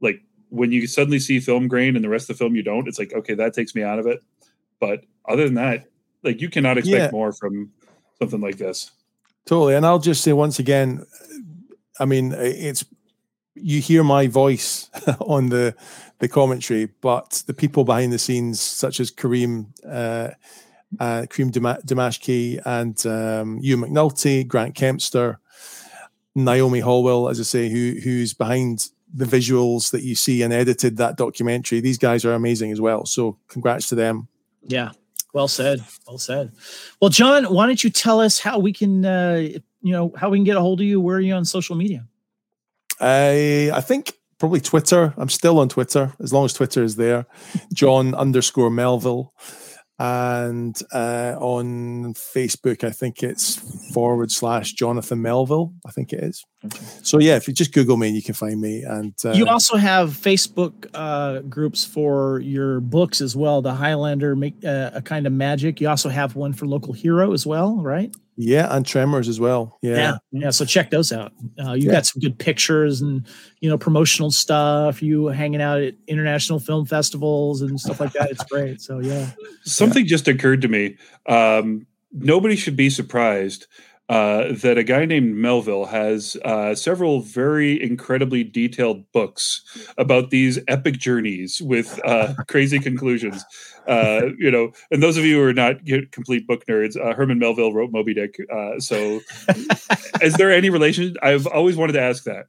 like when you suddenly see film grain and the rest of the film you don't it's like okay that takes me out of it. But other than that like you cannot expect yeah. more from something like this. Totally. And i'll just say once again i mean it's you hear my voice on the the commentary but the people behind the scenes such as kareem uh, uh, Kareem Damashki and um, Hugh McNulty, Grant Kempster, Naomi Hallwell, as I say, who who's behind the visuals that you see and edited that documentary. These guys are amazing as well. So congrats to them. Yeah. Well said. Well said. Well, John, why don't you tell us how we can, uh, you know, how we can get a hold of you? Where are you on social media? I I think probably Twitter. I'm still on Twitter as long as Twitter is there. John underscore Melville and uh, on Facebook, I think it's forward slash Jonathan Melville. I think it is. Okay. So yeah, if you just Google me, you can find me. And uh, you also have Facebook uh, groups for your books as well. The Highlander make uh, a kind of magic. You also have one for local hero as well, right? Yeah, on Tremors as well. Yeah, yeah. yeah so check those out. Uh, you yeah. got some good pictures and you know promotional stuff. You hanging out at international film festivals and stuff like that. It's great. So yeah. Something yeah. just occurred to me. Um, nobody should be surprised uh, that a guy named Melville has uh, several very incredibly detailed books about these epic journeys with uh, crazy conclusions. Uh, you know, and those of you who are not complete book nerds, uh, Herman Melville wrote Moby Dick. so, is there any relation? I've always wanted to ask that.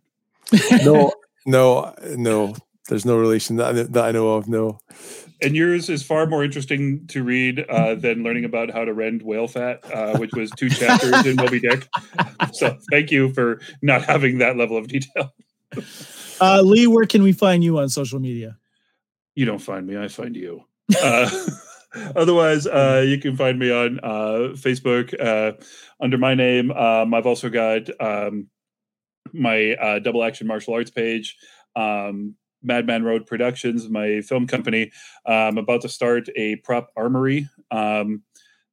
No, no, no. There's no relation that I, that I know of. No and yours is far more interesting to read uh, than learning about how to rend whale fat, uh, which was two chapters in Moby Dick. So thank you for not having that level of detail. Uh, Lee, where can we find you on social media? You don't find me; I find you. Uh, otherwise, uh, you can find me on uh, Facebook under my name. Um, I've also got um, my double action martial arts page. Um, Madman Road Productions, my film company. I'm about to start a prop armory. Um,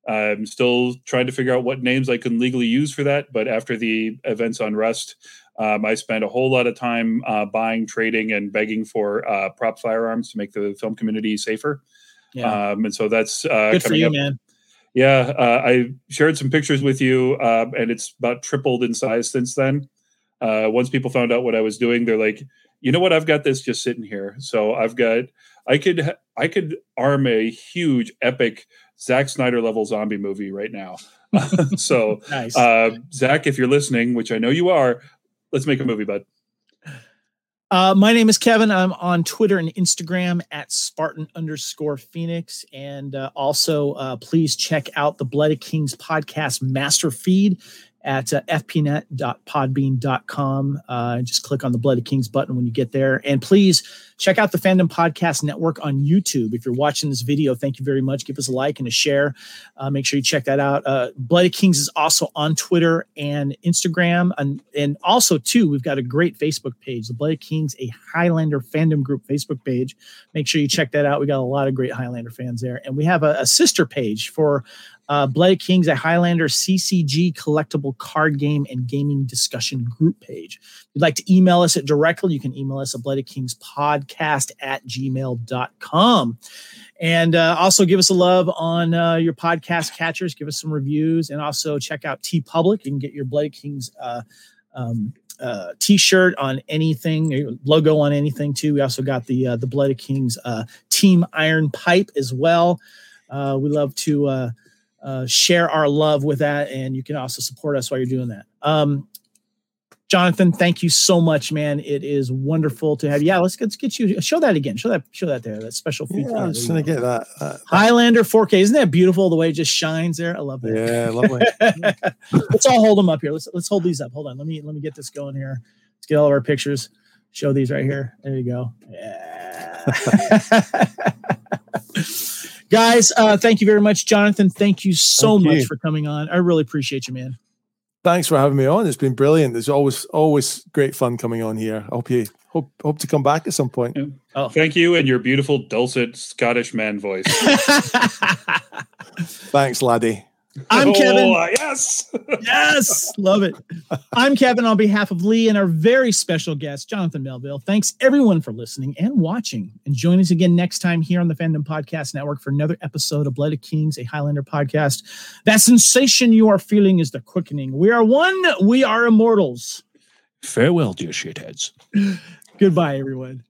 I'm still trying to figure out what names I can legally use for that. But after the events on Rust, um, I spent a whole lot of time uh, buying, trading, and begging for uh, prop firearms to make the film community safer. Yeah. Um, and so that's uh, good for you, up. man. Yeah, uh, I shared some pictures with you, uh, and it's about tripled in size since then. Uh, once people found out what I was doing, they're like, you know what i've got this just sitting here so i've got i could i could arm a huge epic Zack Snyder level zombie movie right now so nice. uh, Zack if you're listening which i know you are let's make a movie bud uh, my name is Kevin. I'm on Twitter and Instagram at Spartan underscore Phoenix. And uh, also, uh, please check out the Blood of Kings podcast master feed at uh, fpnet.podbean.com. Uh, just click on the Blood of Kings button when you get there. And please check out the Fandom Podcast Network on YouTube. If you're watching this video, thank you very much. Give us a like and a share. Uh, make sure you check that out. Uh, Blood of Kings is also on Twitter and Instagram. And, and also, too, we've got a great Facebook page, the Blood of Kings, a Highlander fandom group Facebook page. Make sure you check that out. We got a lot of great Highlander fans there. And we have a, a sister page for uh, Blood of Kings, a Highlander CCG collectible card game and gaming discussion group page. If you'd like to email us it directly, you can email us at Blood of Kings podcast at gmail.com. And uh, also give us a love on uh, your podcast catchers. Give us some reviews and also check out TeePublic. You can get your Blood of Kings uh, um, uh, t-shirt on anything, logo on anything too. We also got the uh, the Blood of Kings uh, Team Iron Pipe as well. Uh, we love to uh, share our love with that, and you can also support us while you're doing that. Um, Jonathan, thank you so much, man. It is wonderful to have you. Yeah, let's, let's get you show that again. Show that show that there. That special feature. Yeah, I'm just gonna get that. Uh, Highlander 4K. Isn't that beautiful? The way it just shines there. I love that. Yeah, lovely. let's all hold them up here. Let's let's hold these up. Hold on. Let me let me get this going here. Let's get all of our pictures. Show these right here. There you go. Yeah. Guys, uh, thank you very much. Jonathan, thank you so thank much you. for coming on. I really appreciate you, man. Thanks for having me on. It's been brilliant. There's always always great fun coming on here. I hope you hope hope to come back at some point. Yeah. Oh. Thank you and your beautiful dulcet Scottish man voice. Thanks, laddie. I'm oh, Kevin. Uh, yes. yes. Love it. I'm Kevin on behalf of Lee and our very special guest, Jonathan Melville. Thanks everyone for listening and watching. And join us again next time here on the Fandom Podcast Network for another episode of Blood of Kings, a Highlander podcast. That sensation you are feeling is the quickening. We are one, we are immortals. Farewell, dear shitheads. Goodbye, everyone.